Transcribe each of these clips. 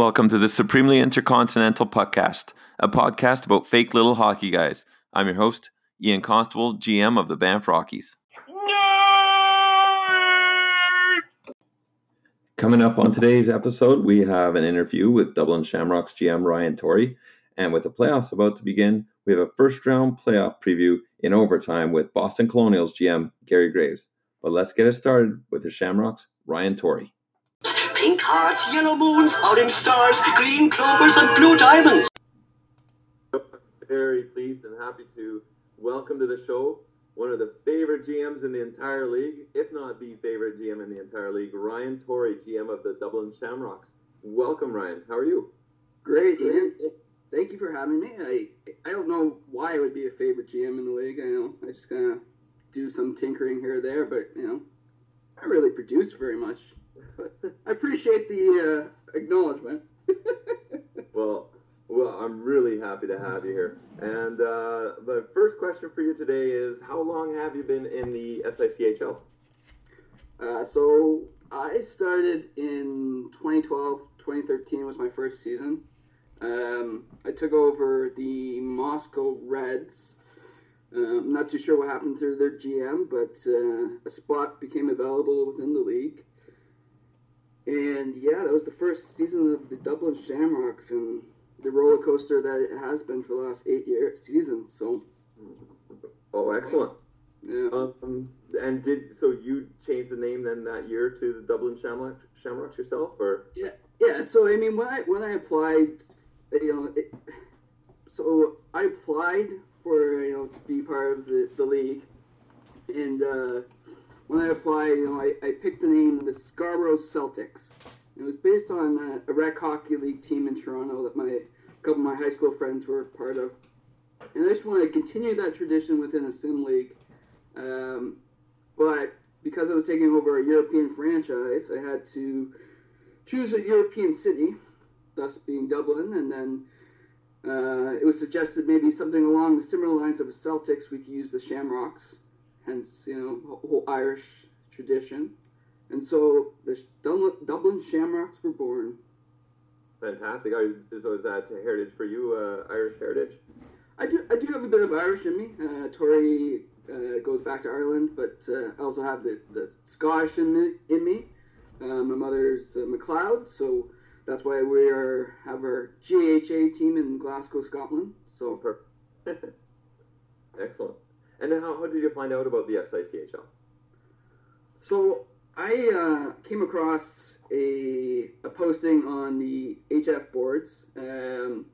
Welcome to the Supremely Intercontinental Podcast, a podcast about fake little hockey guys. I'm your host, Ian Constable, GM of the Banff Rockies. Coming up on today's episode, we have an interview with Dublin Shamrocks GM Ryan Torrey. And with the playoffs about to begin, we have a first round playoff preview in overtime with Boston Colonials GM Gary Graves. But let's get it started with the Shamrocks, Ryan Torrey. Pink hearts, yellow moons, orange stars, green clovers, and blue diamonds. Very pleased and happy to welcome to the show one of the favorite GMs in the entire league, if not the favorite GM in the entire league, Ryan Torrey, GM of the Dublin Shamrocks. Welcome, Ryan. How are you? Great, Ian. Thank you for having me. I I don't know why I would be a favorite GM in the league. I know I just kind of do some tinkering here or there, but you know, I really produce very much. I appreciate the uh, acknowledgement. well, well, I'm really happy to have you here. And uh, the first question for you today is How long have you been in the SICHL? Uh, so I started in 2012, 2013 was my first season. Um, I took over the Moscow Reds. Um, I'm not too sure what happened to their GM, but uh, a spot became available within the league. And yeah, that was the first season of the Dublin Shamrocks and the roller coaster that it has been for the last eight year seasons. So. Oh, excellent. Yeah. Um, and did so you changed the name then that year to the Dublin Shamrock, Shamrocks yourself, or? Yeah, yeah. So I mean, when I when I applied, you know, it, so I applied for you know to be part of the, the league, and uh, when I applied, you know, I, I picked the name the Scarborough Celtics. It was based on a, a rec hockey league team in Toronto that my a couple of my high school friends were part of, and I just wanted to continue that tradition within a sim league. Um, but because I was taking over a European franchise, I had to choose a European city, thus being Dublin, and then uh, it was suggested maybe something along the similar lines of the Celtics. We could use the Shamrocks hence you know whole Irish tradition. And so the Dublin Shamrocks were born. Fantastic. So is that heritage for you, uh, Irish heritage? I do. I do have a bit of Irish in me. Uh, Torrey uh, goes back to Ireland, but uh, I also have the, the Scottish in me. In me. Uh, my mother's uh, McLeod, so that's why we are have our GHA team in Glasgow, Scotland. So. Excellent. And how, how did you find out about the SICHL? So I uh, came across a, a posting on the HF boards. Um,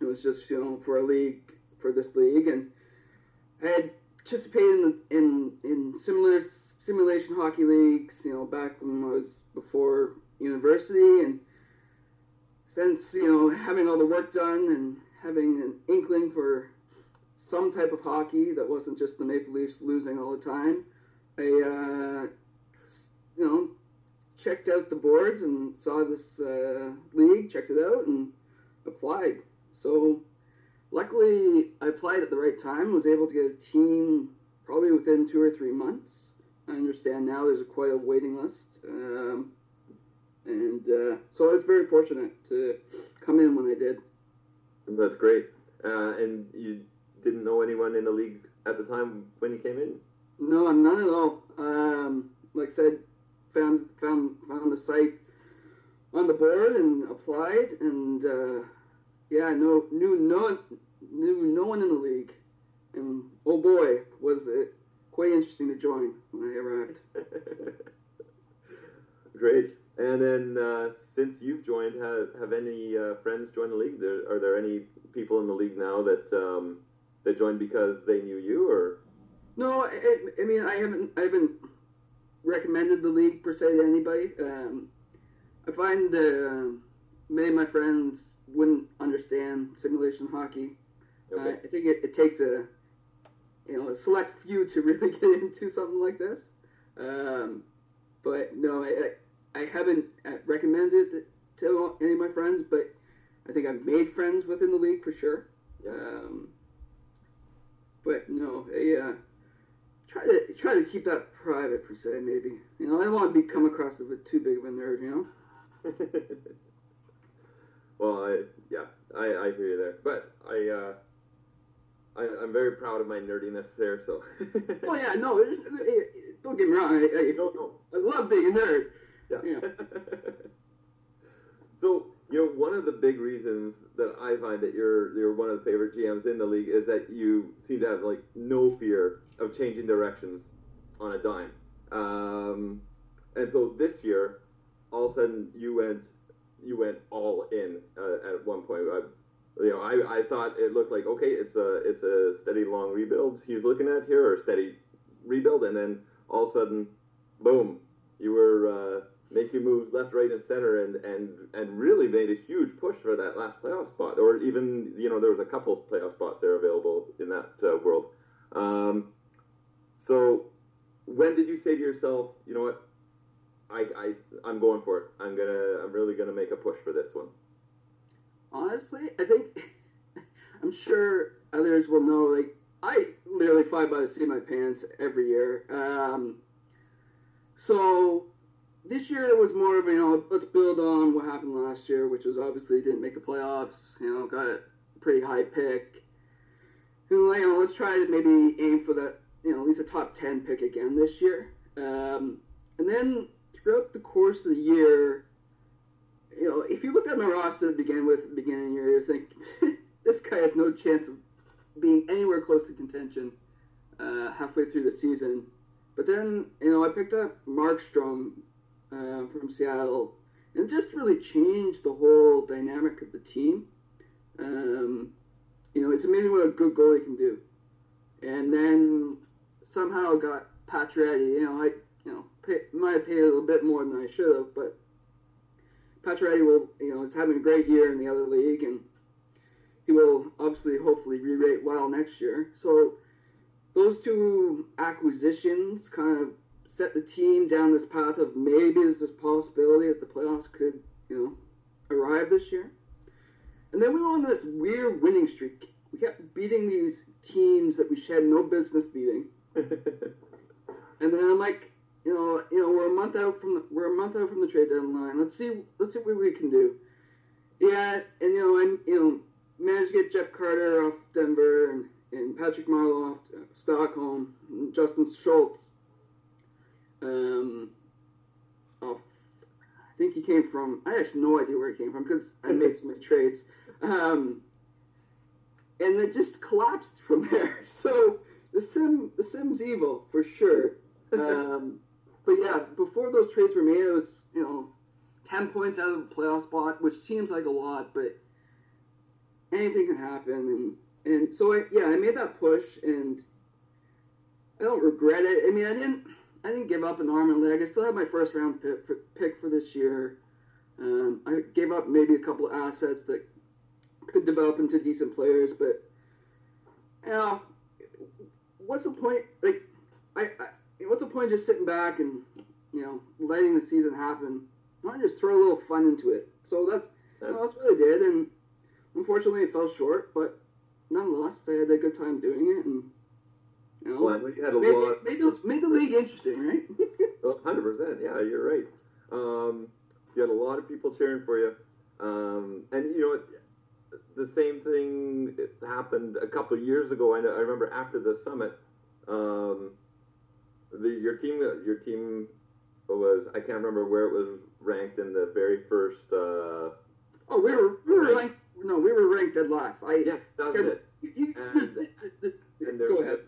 it was just you know for a league for this league, and I had participated in, in in similar simulation hockey leagues. You know back when I was before university, and since you know having all the work done and having an inkling for some type of hockey that wasn't just the Maple Leafs losing all the time. I, uh, you know, checked out the boards and saw this uh, league, checked it out, and applied. So, luckily, I applied at the right time. Was able to get a team probably within two or three months. I understand now there's a, quite a waiting list, um, and uh, so I was very fortunate to come in when I did. That's great. Uh, and you didn't know anyone in the league at the time when you came in? No, none at all. Um, like I said, found found found the site on the board and applied, and uh, yeah, no knew no knew no one in the league, and oh boy, was it quite interesting to join when I arrived. Great. And then uh, since you've joined, have, have any uh, friends joined the league? There, are there any people in the league now that um, they joined because they knew you, or? No, I, I mean I haven't I haven't recommended the league per se to anybody. Um, I find uh, many of my friends wouldn't understand simulation hockey. Okay. Uh, I think it, it, takes a you know a select few to really get into something like this. Um, but no, I, I haven't uh, recommended it to any of my friends, but I think I've made friends within the league for sure. Yeah. Um, but no, I uh, try to try to keep that private per se. Maybe you know I don't want to be come across as too big of a nerd. You know. well, I yeah, I, I hear you there, but I. Uh, I, I'm very proud of my nerdiness there. So. Oh yeah, no, it- it- it- don't get me wrong. I, I, no, no. I love being a nerd. Yeah. Yeah. so you know, one of the big reasons that I find that you're you're one of the favorite GMs in the league is that you seem to have like no fear of changing directions on a dime. Um, and so this year, all of a sudden, you went you went all in uh, at one point. I, you know, I, I thought it looked like okay, it's a it's a steady long rebuild he's looking at here, or steady rebuild, and then all of a sudden, boom, you were uh, making moves left, right, and center, and, and and really made a huge push for that last playoff spot, or even you know there was a couple playoff spots there available in that uh, world. Um, so when did you say to yourself, you know what, I, I I'm going for it. I'm gonna I'm really gonna make a push for this one. Honestly, I think I'm sure others will know. Like I literally fly by the seat of my pants every year. Um, so this year it was more of you know let's build on what happened last year, which was obviously didn't make the playoffs. You know, got a pretty high pick. You know, let's try to maybe aim for that. You know, at least a top ten pick again this year. Um, and then throughout the course of the year, you know, if you look at my roster to begin with, at the beginning of the year, you think this guy has no chance of being anywhere close to contention uh, halfway through the season. But then, you know, I picked up Markstrom uh, from Seattle, and it just really changed the whole dynamic of the team. Um, you know, it's amazing what a good goalie can do. And then somehow got Pacioretty. You know, I you know pay, might have paid a little bit more than I should have, but Pacioretty will you know is having a great year in the other league, and he will obviously hopefully re-rate well next year. So those two acquisitions kind of set the team down this path of maybe there's this possibility that the playoffs could you know arrive this year. And then we went on this weird winning streak. We kept beating these teams that we had no business beating. And then I'm like, you know, you know, we're a month out from the, we're a month out from the trade deadline. Let's see, let's see what we can do. Yeah, and you know, I'm you know managed to get Jeff Carter off Denver and, and Patrick Marleau off uh, Stockholm, and Justin Schultz. Um, off, I think he came from. I actually no idea where he came from because I made so many trades. Um, and it just collapsed from there. So the sim, the sim's evil for sure. Um, but yeah, before those trades were made, it was you know ten points out of the playoff spot, which seems like a lot, but anything can happen. And and so I yeah, I made that push, and I don't regret it. I mean, I didn't I didn't give up an arm and leg. I still have my first round pick for, pick for this year. Um, I gave up maybe a couple of assets that could develop into decent players, but you know, what's the point? Like, I, I what's the point of just sitting back and you know letting the season happen? Why don't you just throw a little fun into it? So that's you know, that's what I did, and unfortunately it fell short, but nonetheless I had a good time doing it, and know, you had a made, lot. made the made the league interesting, right? Hundred percent. Yeah, you're right. Um, you had a lot of people cheering for you, um, and you know? The same thing happened a couple of years ago. I, know, I remember after the summit, um, the your team your team was I can't remember where it was ranked in the very first. Uh, oh, we were we were ranked. No, we were ranked at last. I yeah, that was it. You, you, And- And there Go was ahead.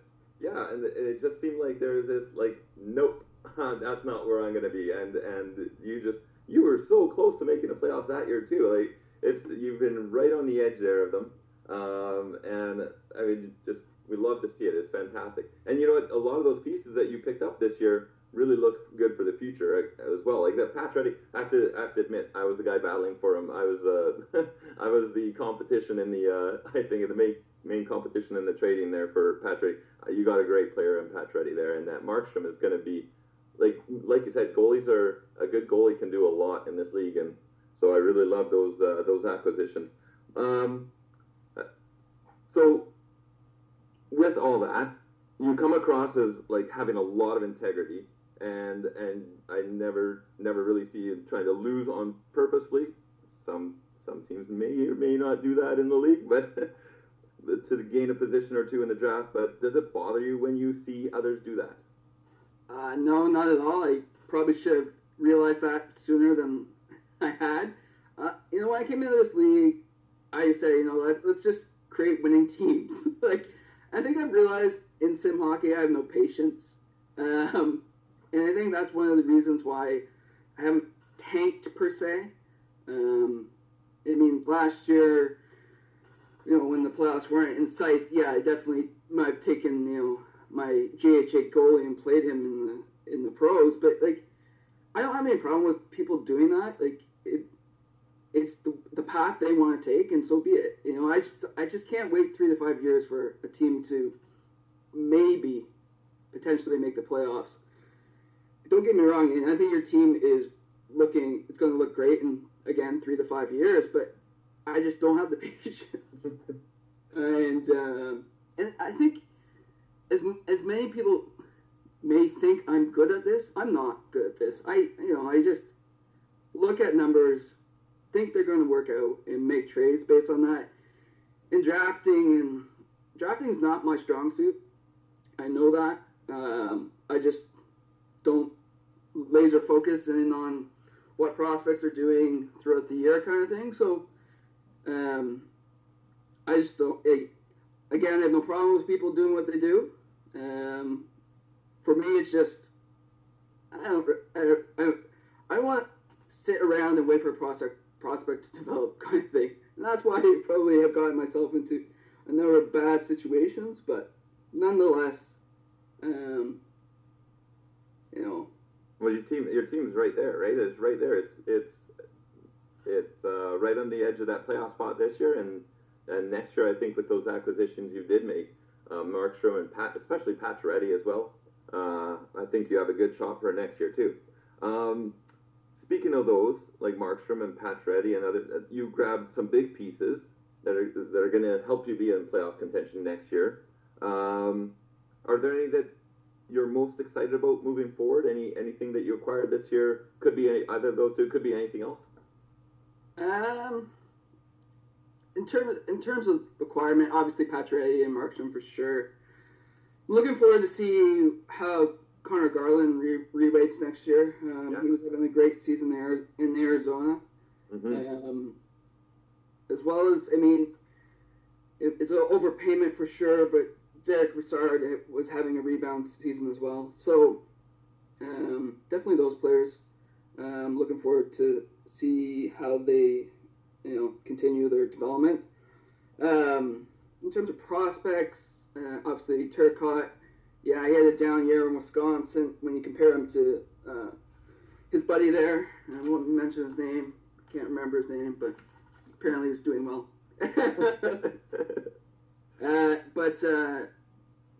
Yeah, and it just seemed like there was this like, nope, that's not where I'm gonna be. And and you just you were so close to making the playoffs that year too. Like it's you've been right on the edge there of them. Um, and I mean, just we love to see it. It's fantastic. And you know what? A lot of those pieces that you picked up this year really look good for the future as well. Like that Pacioretty, I have to I have to admit, I was the guy battling for him. I was uh, I was the competition in the uh, I think in the main main competition in the trading there for Patrick. Uh, you got a great player in Pacioretty there, and that Markstrom is going to be like like you said, goalies are a good goalie can do a lot in this league, and so I really love those uh, those acquisitions. Um, so with all that, you come across as like having a lot of integrity, and and I never never really see you trying to lose on purposefully. Some some teams may or may not do that in the league, but to gain a position or two in the draft. But does it bother you when you see others do that? Uh, no, not at all. I probably should have realized that sooner than I had. Uh, you know, when I came into this league, I said, you know, let's, let's just create winning teams. like, I think I've realized in sim hockey, I have no patience. Um, and I think that's one of the reasons why I haven't tanked per se. Um, I mean, last year, you know, when the playoffs weren't in sight, yeah, I definitely might have taken, you know, my JHA goalie and played him in the in the pros. But like, I don't have any problem with people doing that. Like, it, it's the, the path they want to take, and so be it. You know, I just I just can't wait three to five years for a team to maybe potentially make the playoffs. Don't get me wrong, and I think your team is looking it's going to look great in again three to five years, but I just don't have the patience. and uh, and I think as as many people may think I'm good at this, I'm not good at this. I you know I just look at numbers, think they're going to work out, and make trades based on that. In drafting and drafting is not my strong suit. I know that. Um, I just don't laser focus in on what prospects are doing throughout the year, kind of thing. So, um, I just don't. again, I have no problem with people doing what they do. Um, for me, it's just I don't. I, I, I want to sit around and wait for a prospect prospect to develop, kind of thing. And that's why I probably have gotten myself into a number of bad situations. But nonetheless, um, you know. Well, your team, your team's right there, right? It's right there. It's it's it's uh, right on the edge of that playoff spot this year, and and next year, I think with those acquisitions you did make, uh, Markstrom and Pat, especially Pacioretty as well. Uh, I think you have a good shot for next year too. Um, speaking of those, like Markstrom and Pacioretty and other, uh, you grabbed some big pieces that are that are going to help you be in playoff contention next year. Um, are there any that you're most excited about moving forward? Any anything that you acquired this year could be any, either of those two. Could be anything else. Um, in terms in terms of acquirement, obviously Pacioretty and Markstrom for sure. I'm looking forward to see how Conor Garland re- re-rates next year. Um, yeah. He was having a great season there in Arizona. Mm-hmm. Um, as well as, I mean, it, it's an overpayment for sure, but Derek Brassard was having a rebound season as well. So um, definitely those players. I'm um, looking forward to see how they, you know, continue their development. Um, in terms of prospects, uh, obviously Turcotte, yeah, he had a down year in Wisconsin. When you compare him to uh, his buddy there, I won't mention his name. I can't remember his name, but apparently he's doing well. uh, but uh,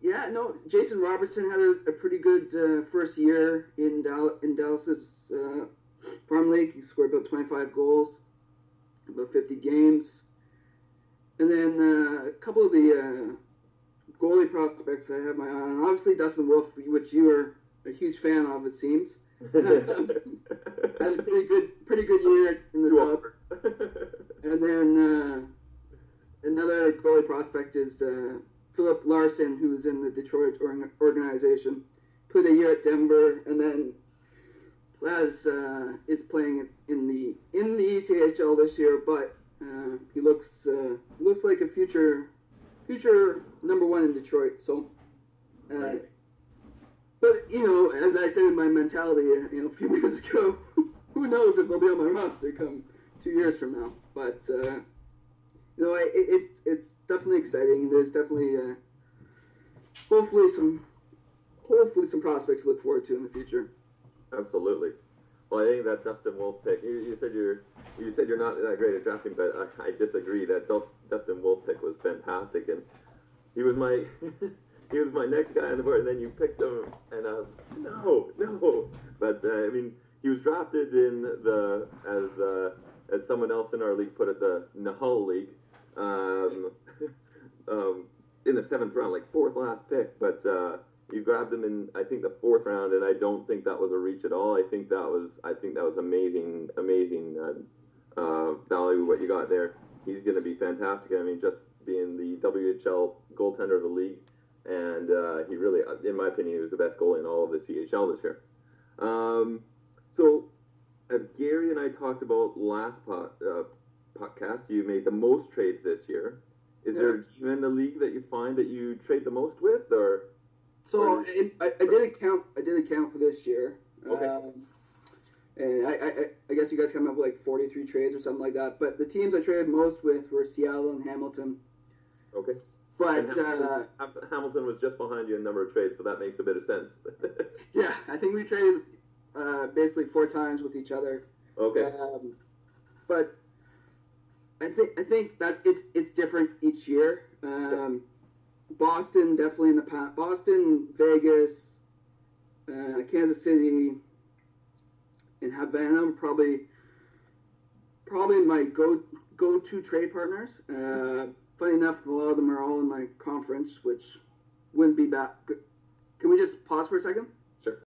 yeah, no, Jason Robertson had a, a pretty good uh, first year in Dal- in Dallas's uh, farm league. He scored about 25 goals, about 50 games, and then uh, a couple of the uh, goalie prospects I have my eye on. Obviously, Dustin Wolf, which you are a huge fan of, it seems. had a pretty good, pretty good year in the top. and then uh, another goalie prospect is uh, Filip Larsson, who's in the Detroit organization, played a year at Denver, and then has uh, is playing in the in the ECHL this year. But uh, he looks uh, looks like a future future number one in Detroit. So, uh, but you know, as I said in my mentality, uh, you know, a few minutes ago, who knows if they'll be on my roster come two years from now? But uh, you know, it, it, it's definitely exciting. There's definitely uh, hopefully some hopefully some prospects to look forward to in the future. Absolutely. Well, I think that Dustin Wolf pick. You, you, said you're you said you're not that great at drafting, but I, I disagree. That Dustin Wolf pick was fantastic, and he was my he was my next guy on the board. And then you picked him, and I was no, no. But uh, I mean, he was drafted in the as uh, as someone else in our league put it, the Nahal League. Um, um, in the seventh round, like fourth last pick, but uh, you grabbed him in I think the fourth round, and I don't think that was a reach at all. I think that was I think that was amazing, amazing uh, uh, value what you got there. He's going to be fantastic. I mean, just being the WHL goaltender of the league, and uh, he really, in my opinion, he was the best goalie in all of the CHL this year. Um, so, as Gary and I talked about last pod, uh, podcast, you made the most trades this year. Is Yeah. there a team in the league that you find that you trade the most with, or So I, I, I did account. I did account for this year. Okay. Um, and I, I, I guess you guys come up with like 43 trades or something like that. But the teams I traded most with were Seattle and Hamilton. okay? But Hamilton, uh, Hamilton was just behind you in number of trades, so that makes a bit of sense. yeah, I think we traded uh, basically four times with each other. okay. Um, but I think I think that it's it's different each year. Um, Boston definitely in the past. Boston, Vegas, uh, Kansas City, and Havana were probably probably my go go to trade partners. Uh, funny enough, a lot of them are all in my conference, which wouldn't be bad. Can we just pause for a second? Sure.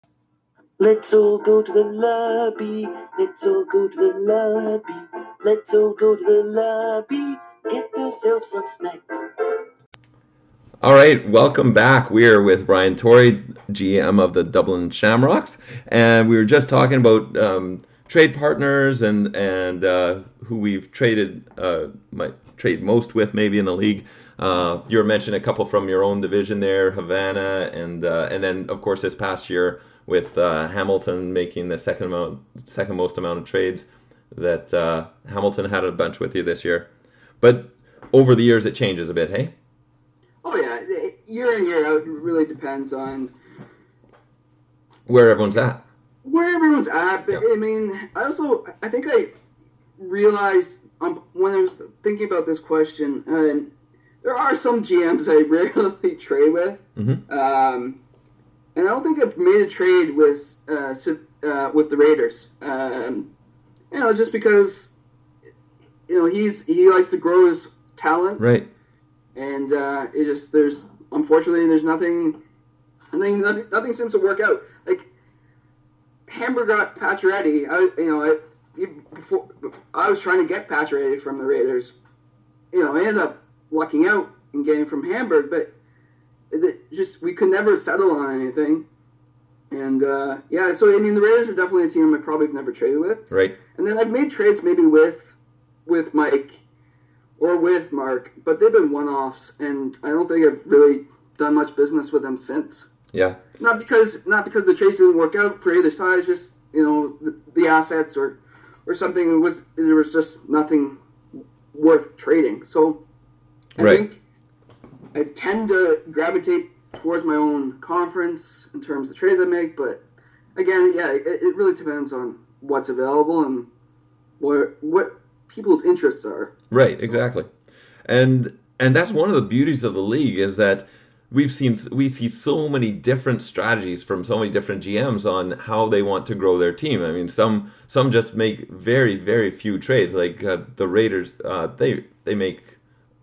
Let's all go to the lobby. Let's all go to the lobby. Let's all go to the lobby. Get yourself some snacks. All right, welcome back. We are with Brian Torrey, GM of the Dublin Shamrocks, and we were just talking about um, trade partners and and uh, who we've traded uh, might trade most with maybe in the league. Uh, you were mentioning a couple from your own division there, Havana, and uh, and then of course this past year with uh, Hamilton making the second amount, second most amount of trades. That uh, Hamilton had a bunch with you this year, but over the years it changes a bit. Hey. Oh yeah, year in year out, it really depends on where everyone's at. where everyone's at. But. I mean, I also I think I realized um, when I was thinking about this question, and there are some GMs I rarely trade with, Mm-hmm. um, and I don't think I've made a trade with uh, uh, with the Raiders. Um, you know, just because you know he's he likes to grow his talent Right. And uh, it just there's unfortunately there's nothing, nothing, nothing, seems to work out. Like Hamburg got Pacioretty. I, you know, I, you- before I was trying to get Pacioretty from the Raiders. You know, I ended up lucking out and getting from Hamburg, but it just we could never settle on anything. And uh, yeah, so I mean, the Raiders are definitely a team I probably have never traded with. Right. And then I've made trades maybe with with Mike or with Mark, but they've been one-offs, and I don't think I've really done much business with them since. Yeah. Not because not because the trades didn't work out for either side, it's just you know the, the assets or or something it was there was just nothing worth trading. So I Right. think I tend to gravitate towards my own conference in terms of trades I make, but again, yeah, it, it really depends on what's available and what what people's interests are. Right. Exactly. And and that's one of the beauties of the league is that we've seen we see so many different strategies from so many different GMs on how they want to grow their team. I mean, some some just make very very few trades. Like uh, the Raiders, uh, they they make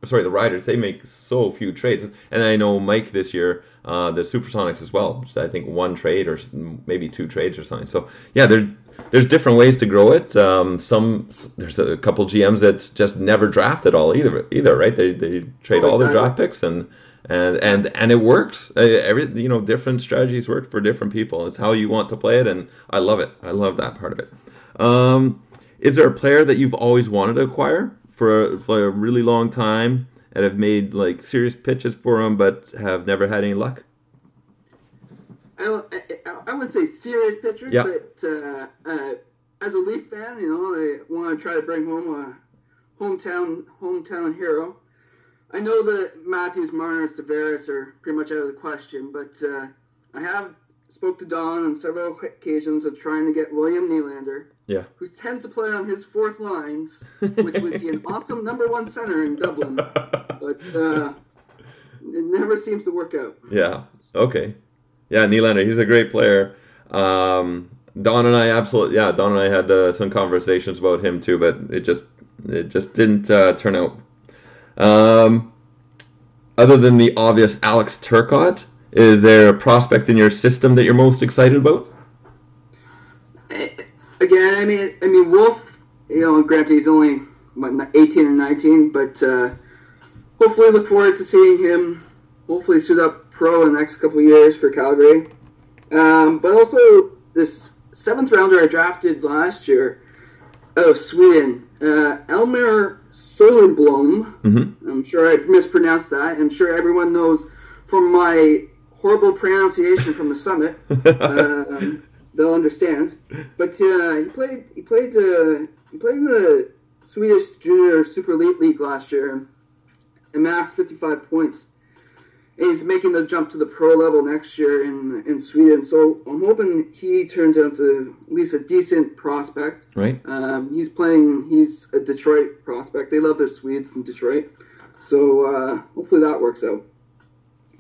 sorry the Riders they make so few trades. And I know Mike this year, uh, the Supersonics as well. I think one trade or maybe two trades or something. So yeah, there there's different ways to grow it. Um, some there's a couple GMs that just never draft at all either. Either right? They they trade Oh, all their draft picks and and and and it works. Uh, Every you know different strategies work for different people. It's how you want to play it, and I love it. I love that part of it. Um, is there a player that you've always wanted to acquire for a, for a really long time and have made like serious pitches for him, but have never had any luck? I, I, wouldn't say serious pitchers, Yeah. but uh, uh, as a Leaf fan, you know, I want to try to bring home a hometown hometown hero. I know that Matthews, Marner, Tavares are pretty much out of the question, but uh, I have spoke to Don on several occasions of trying to get William Nylander, Yeah. who tends to play on his fourth lines, which would be an awesome number one center in Dublin, but uh, it never seems to work out. Yeah. Okay. Yeah, Nylander, he's a great player. Um, Don and I absolutely, yeah, Don and I had uh, some conversations about him too, but it just it just didn't uh, turn out. Um, other than the obvious Alex Turcotte, is there a prospect in your system that you're most excited about? Eh, Again, I mean, I mean, Wolf you know, granted he's only what, 18 or 19, but uh, hopefully look forward to seeing him. Hopefully suit up pro in the next couple of years for Calgary. Um, but also this seventh rounder I drafted last year out of Sweden, uh, Elmer Solenblom. Mm-hmm. I'm sure I mispronounced that. I'm sure everyone knows from my horrible pronunciation from the summit. um, they'll understand. But uh, he played. He played. Uh, he played in the Swedish Junior Super Elite League last year. Amassed 55 points. And he's making the jump to the pro level next year in in Sweden. So I'm hoping he turns out to at least a decent prospect. Right. Um, he's playing. He's a Detroit prospect. They love their Swedes in Detroit. So uh, hopefully that works out.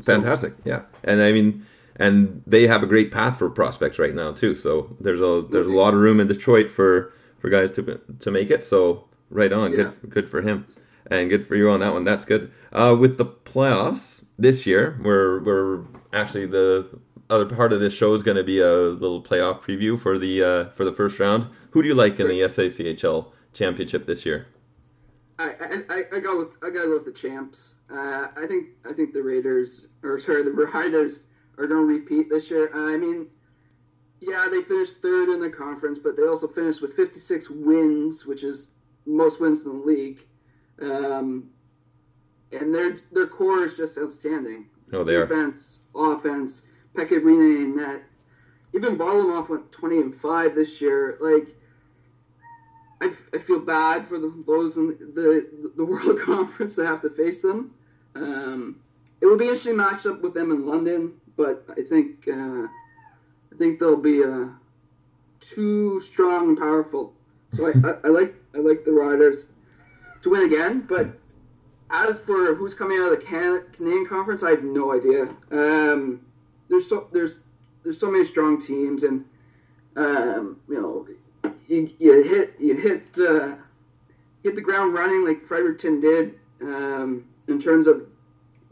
Fantastic. Yeah. And I mean, and they have a great path for prospects right now too. So there's a there's a lot of room in Detroit for for guys to to make it. So right on. Yeah. Good good for him, and good for you on that one. That's good. Uh, with the playoffs this year, we're we're actually the other part of this show is going to be a little playoff preview for the uh, for the first round. Who do you like in the SICHL championship this year? I, I, I, go with I gotta go with the champs. Uh, I think I think the Raiders or sorry the Riders are gonna repeat this year. I mean, yeah, they finished third in the conference, but they also finished with 56 wins, which is most wins in the league. Um, and their their core is just outstanding. Oh, they are. Defense, offense, Pekka Rinne and net. Even Varlamov went 20 and five this year. Like. I, I feel bad for the, those in the the World Conference that have to face them. Um, it will be an interesting matchup with them in London, but I think uh, I think they'll be uh, too strong and powerful. So I, I, I like I like the Riders to win again. But as for who's coming out of the Can- Canadian Conference, I have no idea. Um, there's so there's there's so many strong teams, and um, you know you, you hit you hit uh, hit the ground running like Fredericton did um, in terms of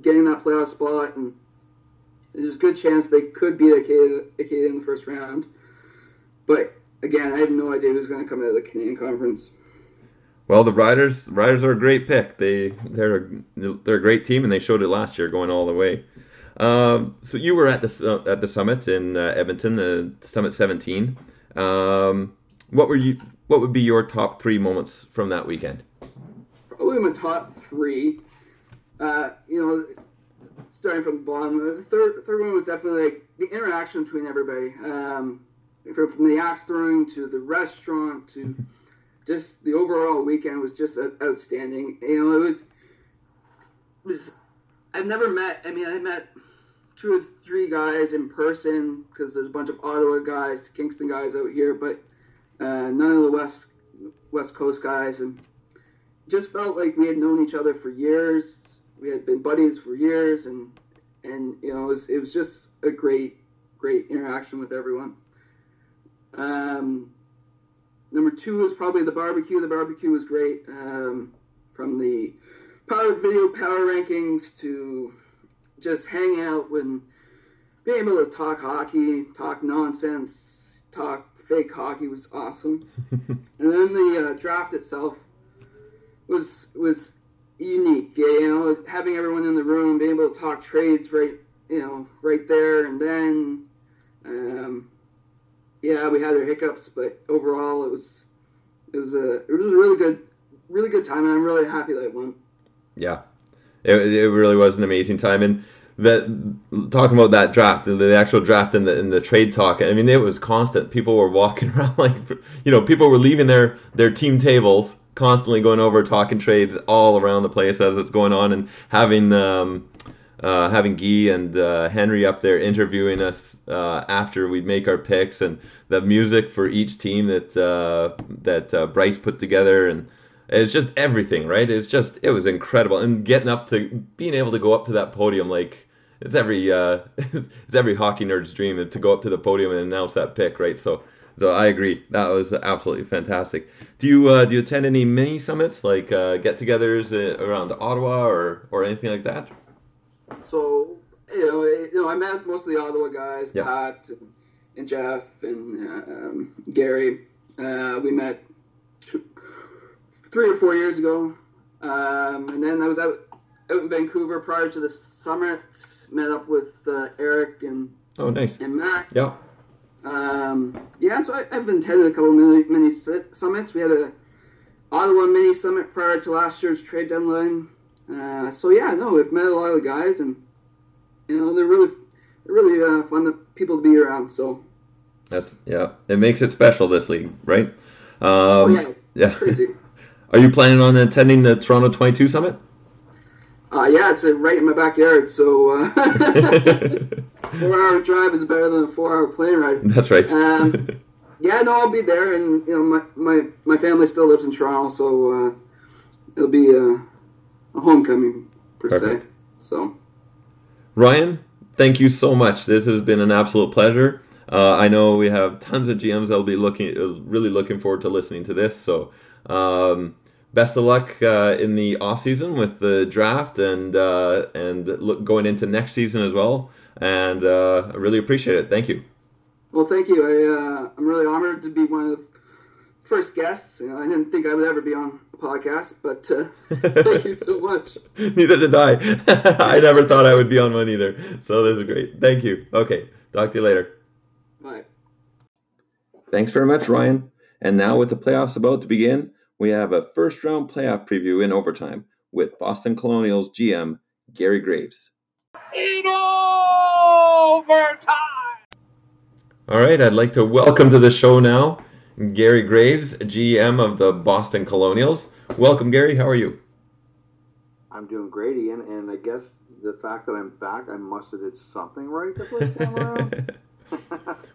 getting that playoff spot, and there's a good chance they could beat Acadia, Acadia in the first round. But again, I have no idea who's going to come out of the Canadian Conference. Well, the Riders Riders are a great pick. They they're a, they're a great team, and they showed it last year, going all the way. Um, so you were at the at the summit in uh, Edmonton, the Summit 17. Um, what were you? What would be your top three moments from that weekend? Probably my top three. Uh, you know, starting from the bottom, the third third one was definitely like the interaction between everybody. Um, from, from the axe throwing to the restaurant to just the overall weekend was just outstanding. You know, it was it was I've never met. I mean, I met two or three guys in person because there's a bunch of Ottawa guys, Kingston guys out here, but uh, none of the West West Coast guys, and just felt like we had known each other for years. We had been buddies for years, and and you know, it was, it was just a great great interaction with everyone. Um, number two was probably the barbecue. The barbecue was great. Um, from the power video power rankings to just hang out and being able to talk hockey, talk nonsense, talk fake hockey was awesome. and then the uh, draft itself was was unique. You know, having everyone in the room, being able to talk trades right, you know, right there and then. Um, yeah, we had our hiccups, but overall it was it was a it was a really good really good time, and I'm really happy that I won. Yeah, it, it really was an amazing time, and that talking about that draft, the, actual draft and the and the trade talk. I mean, it was constant. People were walking around like, you know, people were leaving their their team tables, constantly going over talking trades all around the place as it's going on, and having um, uh, having Guy and uh, Henry up there interviewing us uh, after we'd make our picks, and the music for each team that uh, that uh, Bryce put together, and it's just everything, right? It's just it was incredible, and getting up to being able to go up to that podium like. It's every uh, it's every hockey nerd's dream to go up to the podium and announce that pick, right? So, so I agree. That was absolutely fantastic. Do you uh, do you attend any mini summits like uh, get-togethers around Ottawa or or anything like that? So you know, it- you know, I met most of the Ottawa guys, Yeah. Pat and, and Jeff and um, Gary. Uh, we met two, three or four years ago, um, and then I was out out in Vancouver prior to the summit. Met up with uh, Eric and Oh, nice. and Mac. Yeah. Um, yeah, so I, I've attended a couple mini, mini summits. We had a Ottawa mini summit prior to last year's trade deadline. Uh, so yeah, no, we've met a lot of the guys, and you know they're really, they're really uh, fun to, people to be around. So That's yeah. It makes it special this league, right? Um, oh yeah, yeah. crazy. Are you planning on attending the Toronto 22 Summit? Uh, yeah, it's uh, right in my backyard. So uh, four-hour drive is better than a four-hour plane ride. That's right. Um, Yeah, no, I'll be there, and you know my my, my family still lives in Toronto, so uh, it'll be a, homecoming per Perfect. se. So. Ryan, thank you so much. This has been an absolute pleasure. Uh, I know we have tons of GMs that'll be looking, uh, really looking forward to listening to this. So, um, best of luck uh, in the off season with the draft and uh, and look, going into next season as well. And uh, I really appreciate it. Thank you. Well, thank you. I, uh, I'm really honored to be one of the first guests. You know, I didn't think I would ever be on podcast, but uh, thank you so much. Neither did I. I never thought I would be on one either. So this is great. Thank you. Okay, talk to you later. Bye. Thanks very much, Ryan. And now, with the playoffs about to begin, we have a first round playoff preview in overtime with Boston Colonials GM Gary Graves. In overtime! All right, I'd like to welcome to the show now Gary Graves, GM of the Boston Colonials. Welcome, Gary. How are you? I'm doing great, Ian, and I guess the fact that I'm back, I must have did something right the first time around.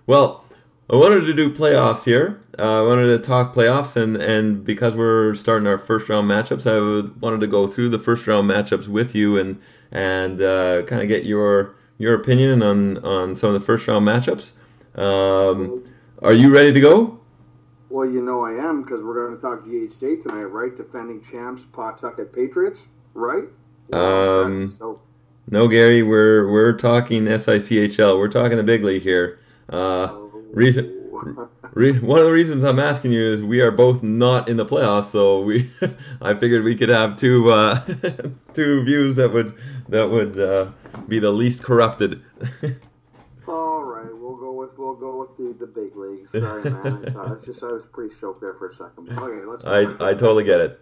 well, I wanted to do playoffs here. Uh, I wanted to talk playoffs, and, and because we're starting our first round matchups, I would, wanted to go through the first round matchups with you and and uh, kind of get your your opinion on, on some of the first round matchups. Um, are you ready to go? Well, you know I am because we're going to talk GHJ tonight, right? Defending champs, Pawtucket Patriots, right? Um, so No, Gary. We're we're talking SICHL. We're talking the big league here. Uh, reason- Re- one of the reasons I'm asking you is we are both not in the playoffs, so we I figured we could have two uh, two views that would that would uh, be the least corrupted. All right, we'll go with we'll go with the, the big leagues. Sorry, man. I, thought, it's just I was pretty stoked there for a second. Okay, let's. I I totally get it.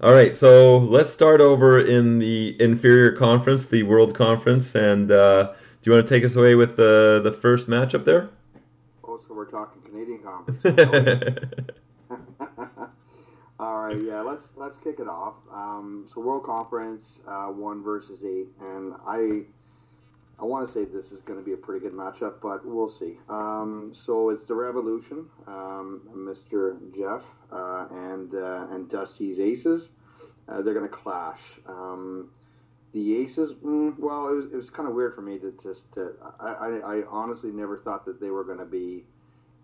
All right, so let's start over in the inferior conference, the World Conference, and uh, do you want to take us away with the the first matchup there? Oh, so we're talking Canadian conference. All right, yeah, let's let's kick it off. Um, so World Conference, uh, one versus eight, and I I want to say this is going to be a pretty good matchup, but we'll see. Um, so it's the Revolution, um, Mr. Jeff uh, and uh, and Dusty's Aces. Uh, they're going to clash. Um, the Aces, mm, well, it was, it was kind of weird for me to just. To, I, I I honestly never thought that they were going to be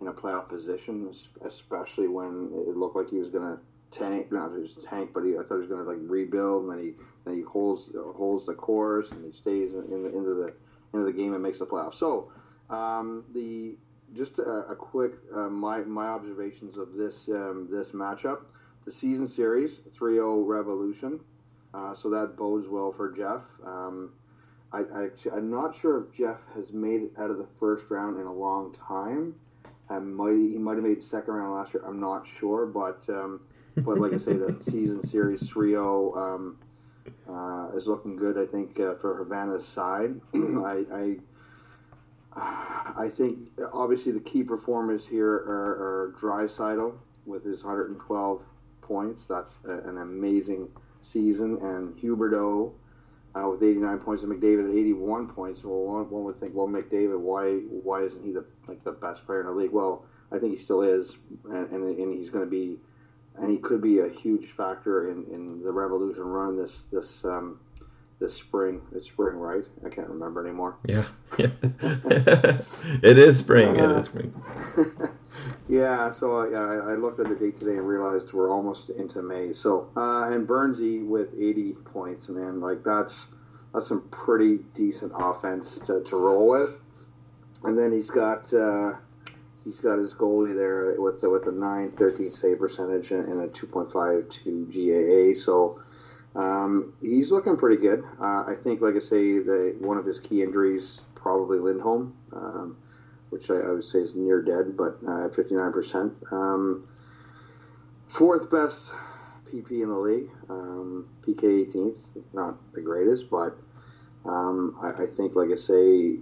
in a playoff position, especially when it looked like he was going to tank. Not just tank, but he, I thought he was going to like rebuild, and then he then he holds holds the course and he stays in, in the into the into the game and makes the playoffs. So um, the just a, a quick uh, my my observations of this um, this matchup, the season series 3-0 Revolution. Uh, so that bodes well for Jeff. Um, I, I I'm not sure if Jeff has made it out of the first round in a long time. I might he might have made the second round last year. I'm not sure, but um, but like I say, the season series 3-0 um, uh, is looking good. I think uh, for Havana's side. I, I I think obviously the key performers here are, are Draisaitl with his 112 points. That's a, an amazing season, and Huberdeau uh, with 89 points, and McDavid at 81 points. Well, one, one would think, well, McDavid, why why isn't he the like the best player in the league? Well, I think he still is, and, and, and he's going to be, and he could be a huge factor in, in the Revolution run this this um, this spring. It's spring, right? I can't remember anymore. Yeah, yeah. it is spring. It is spring. yeah, so I, I I looked at the date today and realized we're almost into May. So uh, and Bernsey with 80 points, man, like that's that's some pretty decent offense to, to roll with. And then he's got uh, he's got his goalie there with with a 913 save percentage and a 2.52 GAA. So um, he's looking pretty good. Uh, I think, like I say, the one of his key injuries probably Lindholm, um, which I, I, would say is near dead, but uh, 59%. Um, fourth best PP in the league, um, PK 18th, not the greatest, but um, I, I, think, like I say,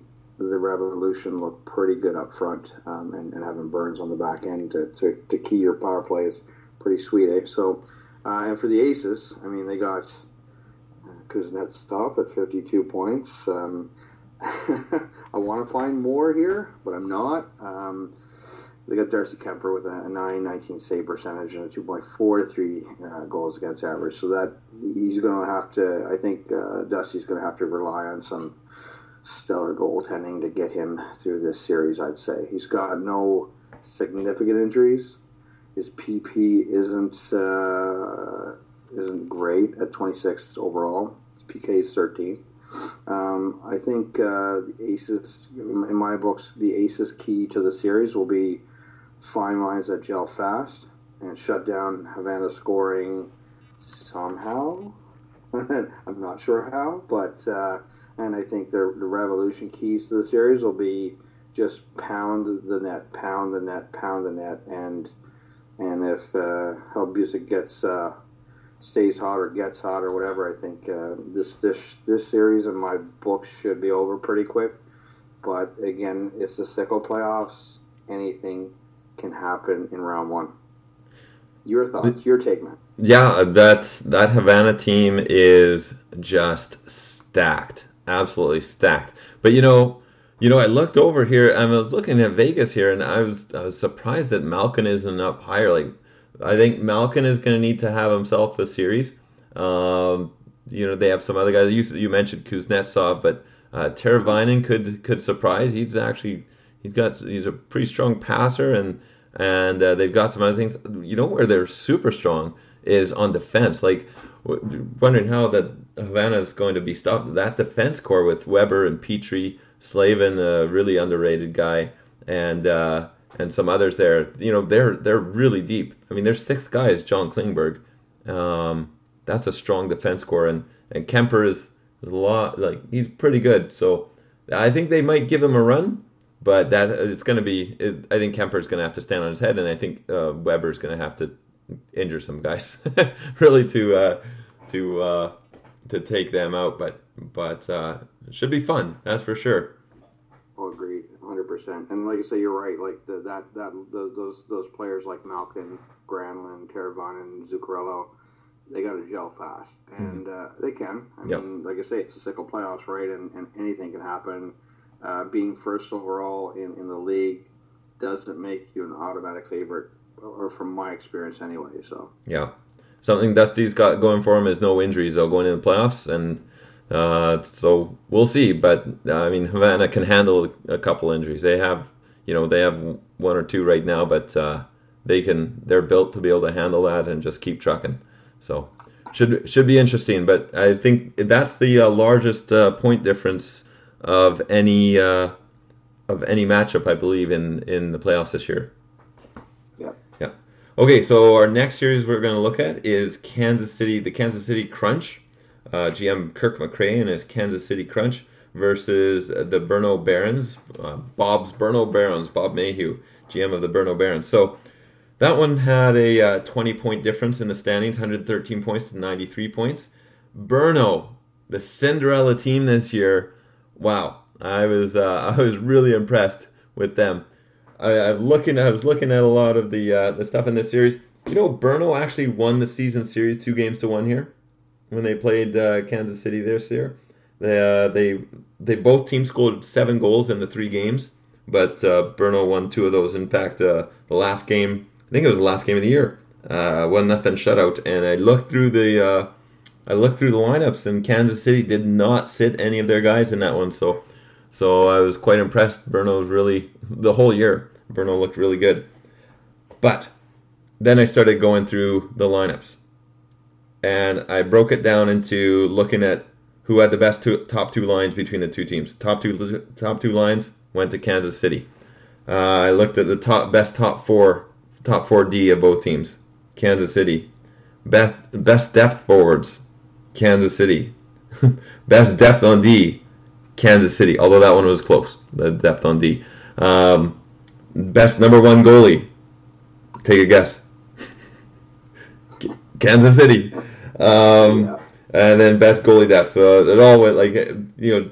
the Revolution looked pretty good up front, um, and, and, having Burns on the back end to, to, to key your power play is pretty sweet, eh? So, uh, and for the Aces, I mean, they got Kuznetsov at 52 points. Um, I want to find more here, but I'm not. Um, they got Darcy Kuemper with a, a 919 save percentage and a 2.43 uh, goals against average. So that he's going to have to. I think uh, Dusty's going to have to rely on some stellar goaltending to get him through this series. I'd say he's got no significant injuries. His PP isn't uh, isn't great at 26th overall. His PK is 13th. Um, I think uh, the Aces, in my books, the Aces key to the series will be fine lines that gel fast and shut down Havana scoring somehow. I'm not sure how, but uh, and I think the the Revolution keys to the series will be just pound the net, pound the net, pound the net, and and if uh, Hellebuyck gets uh, stays hot or gets hot or whatever, I think uh, this this this series of my books should be over pretty quick. But again, it's the SICHL playoffs. Anything can happen in round one. Your thoughts, your take, man. Yeah, that's that Havana team is just stacked, absolutely stacked. But you know, you know, I looked over here. I was looking at Vegas here, and I was I was surprised that Malkin isn't up higher. Like, I think Malkin is going to need to have himself a series. Um, you know, they have some other guys. You you mentioned Kuznetsov, but uh, Teravainen could could surprise. He's actually he's got he's a pretty strong passer, and and uh, they've got some other things. You know where they're super strong is on defense. Like wondering how that Havana is going to be stopped. That defense core with Weber and Petry, Slavin, a really underrated guy, and uh, and some others there. You know they're they're really deep. I mean, there's six guys. John Klingberg, um, that's a strong defense core, and and Kuemper is a lot like he's pretty good. So I think they might give him a run but that it's going to be. It, I think Kuemper's going to have to stand on his head, and I think uh, Weber's going to have to injure some guys really to uh, to uh, to take them out. But but uh, it should be fun. That's for sure. Oh, agreed, 100. percent And like I say, you're right. Like the, that that the, those those players like Malkin, Granlund, Teravainen, and Zuccarello, they got to gel fast, hmm. and uh, they can. I yep. mean, like I say, it's a SICHL playoffs, right? And, and anything can happen uh, being first overall in, in the league doesn't make you an automatic favorite, or from my experience anyway. So yeah, something Dusty's got going for him is no injuries though going into the playoffs, and uh, so we'll see. But uh, I mean, Havana can handle a couple injuries. They have, you know, they have one or two right now, but uh, they can. They're built to be able to handle that and just keep trucking. So should should be interesting. But I think that's the uh, largest uh, point difference of any uh, of any matchup, I believe, in in the playoffs this year. Okay, so our next series we're going to look at is Kansas City, the Kansas City Crunch. Uh, GM Kirk McCrae and his Kansas City Crunch versus the Brno Barons, uh, Bob's Brno Barons, Bob Mayhew, GM of the Brno Barons. So that one had a uh, 20 point difference in the standings, 113 points to 93 points. Brno, the Cinderella team this year, wow, I was uh, I was really impressed with them. I, I'm looking. I was looking at a lot of the uh, the stuff in this series. You know, Brno actually won the season series two games to one here when they played uh, Kansas City this year. They uh, they they both teams scored seven goals in the three games, but uh, won two of those. In fact, uh, the last game, I think it was the last game of the year, uh, one nothing shutout. And I looked through the uh, I looked through the lineups, and Kansas City did not sit any of their guys in that one. So, so I was quite impressed. Brno was really the whole year. Brno looked really good. But then I started going through the lineups, and I broke it down into looking at who had the best two, top two lines between the two teams. Top two top two lines went to Kansas City. Uh, I looked at the top best top four top four D of both teams. Kansas City. Best best depth forwards. Kansas City. best depth on D. Kansas City. Although that one was close. The depth on D. Um, best number one goalie. Take a guess. Kansas City. Um, Yeah. And then best goalie depth. Uh, it all went like you know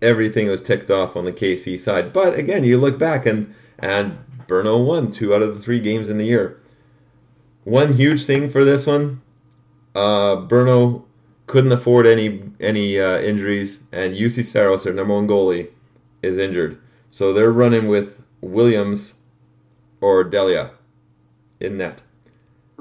everything was ticked off on the KC side. But again, you look back and and Brno won two out of the three games in the year. One huge thing for this one, uh, Brno couldn't afford any any uh, injuries, and Juuse Saros, their number one goalie, is injured. So they're running with Williams or Delia in net.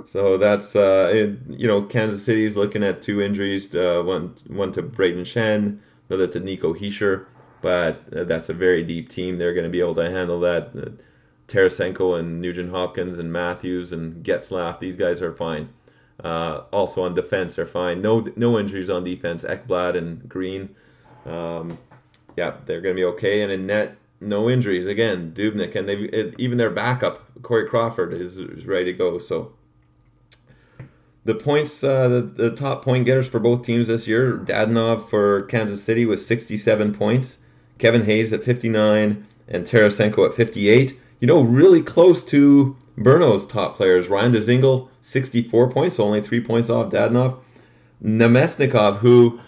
So that's uh, it- you know Kansas City's looking at two injuries, uh, one one to Brayden Schenn, another to Nico Hischier, but uh, that's a very deep team. They're going to be able to handle that. Uh, Tarasenko and Nugent Hopkins and Matthews and Getzlaf, these guys are fine. Uh, also on defense, they're fine. No no injuries on defense. Ekblad and Green, um, yeah, they're going to be okay. And in net, no injuries again. Dubnyk and they even their backup Corey Crawford is, is ready to go. So the points, uh, the, the top point getters for both teams this year, Dadonov for Kansas City with 67 points, Kevin Hayes at 59, and Tarasenko at 58. You know, really close to Brno's top players. Ryan Dzingel, 64 points, so only three points off Dadonov. Namestnikov, who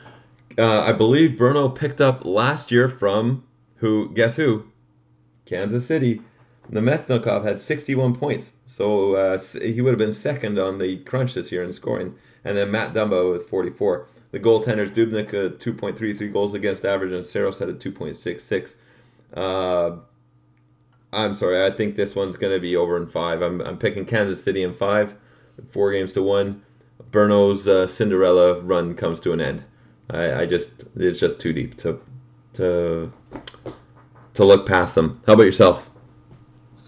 uh, I believe Brno picked up last year from who? Guess who? Kansas City. Namestnikov had 61 points, so uh, he would have been second on the crunch this year in scoring. And then Matt Dumba with 44. The goaltenders Dubnyk uh, 2.33 goals against average, and Saros had a 2.66. Uh, I'm sorry, I think this one's going to be over in five. I'm, I'm picking Kansas City in five, four games to one. Brno's uh, Cinderella run comes to an end. I, I just it's just too deep to to to look past them. How about yourself?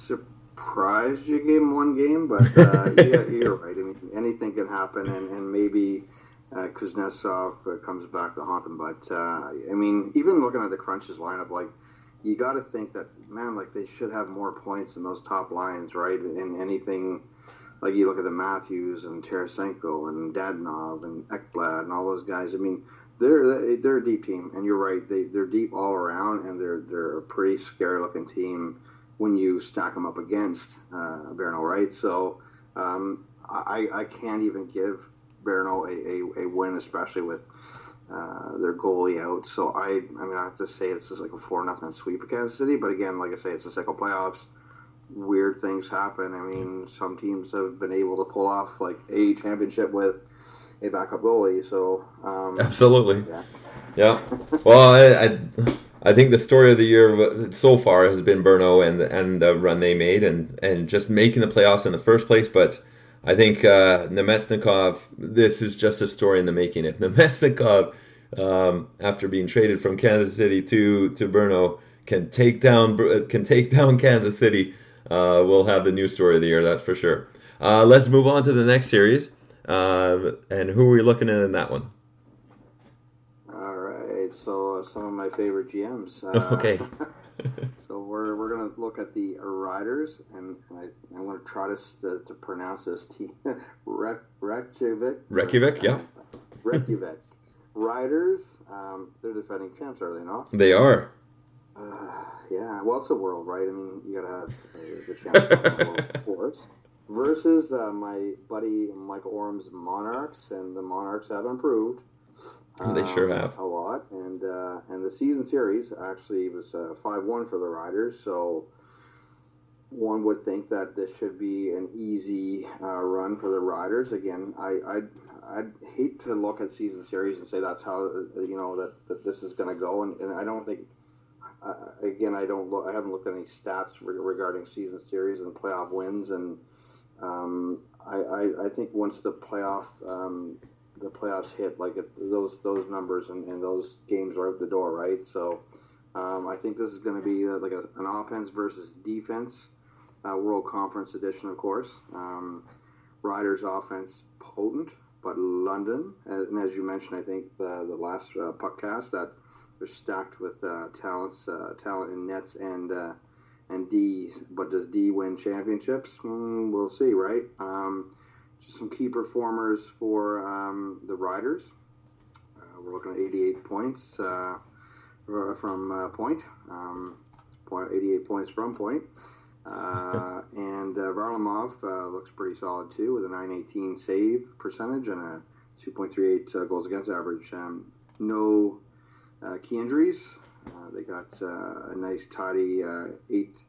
Surprised you gave him one game, but uh, yeah, you're right. I mean, anything can happen, and, and maybe uh, Kuznetsov uh, comes back to haunt them. But uh, I mean, even looking at the Crunches lineup, like you got to think that man, like they should have more points in those top lines, right? And anything. Like you look at the Matthews and Tarasenko and Dadonov and Ekblad and all those guys. I mean, they're they're a deep team, and you're right. They they're deep all around, and they're they're a pretty scary looking team when you stack them up against uh, Brno, right? So um, I I can't even give Brno a, a, a win, especially with uh, their goalie out. So I I mean I have to say it's just like a four nothing sweep of Kansas City, but again, like I say, it's the second playoffs. Weird things happen. I mean, some teams have been able to pull off like a championship with a backup goalie. So um, Absolutely. yeah. Yeah. Well, I, I I think the story of the year so far has been Brno and and the run they made and and just making the playoffs in the first place. But I think uh, Namestnikov, this is just a story in the making. If Namestnikov, um, after being traded from Kansas City to to Brno, can take down can take down Kansas City, uh, we'll have the new story of the year. That's for sure. Uh, let's move on to the next series. Uh, and who are we looking at in that one? All right, so uh, some of my favorite GMs. Uh, Okay. so we're, we're gonna look at the Riders, and I I'm gonna try to to, to pronounce this T. Rek, Reykjavik. Reykjavik, yeah. Reykjavik. Riders. Um, they're defending champs, are they not? They are. Uh, yeah. Well, it's a world, right? I mean, you gotta have uh, the champs of the world, of course. Versus uh, my buddy Michael Orm's Monarchs, and the Monarchs have improved. They sure um, have. a lot, and uh, and the season series actually was five one for the Riders. So one would think that this should be an easy uh, run for the Riders. Again, I I'd, I'd hate to look at season series and say that's how uh, you know that, that this is going to go, and, and I don't think. Uh, again, I don't look. I haven't looked at any stats re- regarding season series and playoff wins, and um, I, I, I think once the playoff um, the playoffs hit, like it, those those numbers and, and those games are out the door, right? So um, I think this is going to be uh, like a, an offense versus defense uh, World Conference edition, of course. Um, Riders offense potent, but London, as, and as you mentioned, I think the the last uh, puckcast that they're stacked with uh, talents, uh, talent in nets and uh, and D. But does D win championships? Mm, we'll see, right? Um, just some key performers for um, the Riders. Uh, we're looking at 88 points uh, from uh, Point. Um, point 88 points from Point. Uh, and uh, Varlamov uh, looks pretty solid too, with a 918 save percentage and a 2.38 uh, goals against average. Um, no uh, key injuries. Uh, they got uh, a nice tidy uh, eighth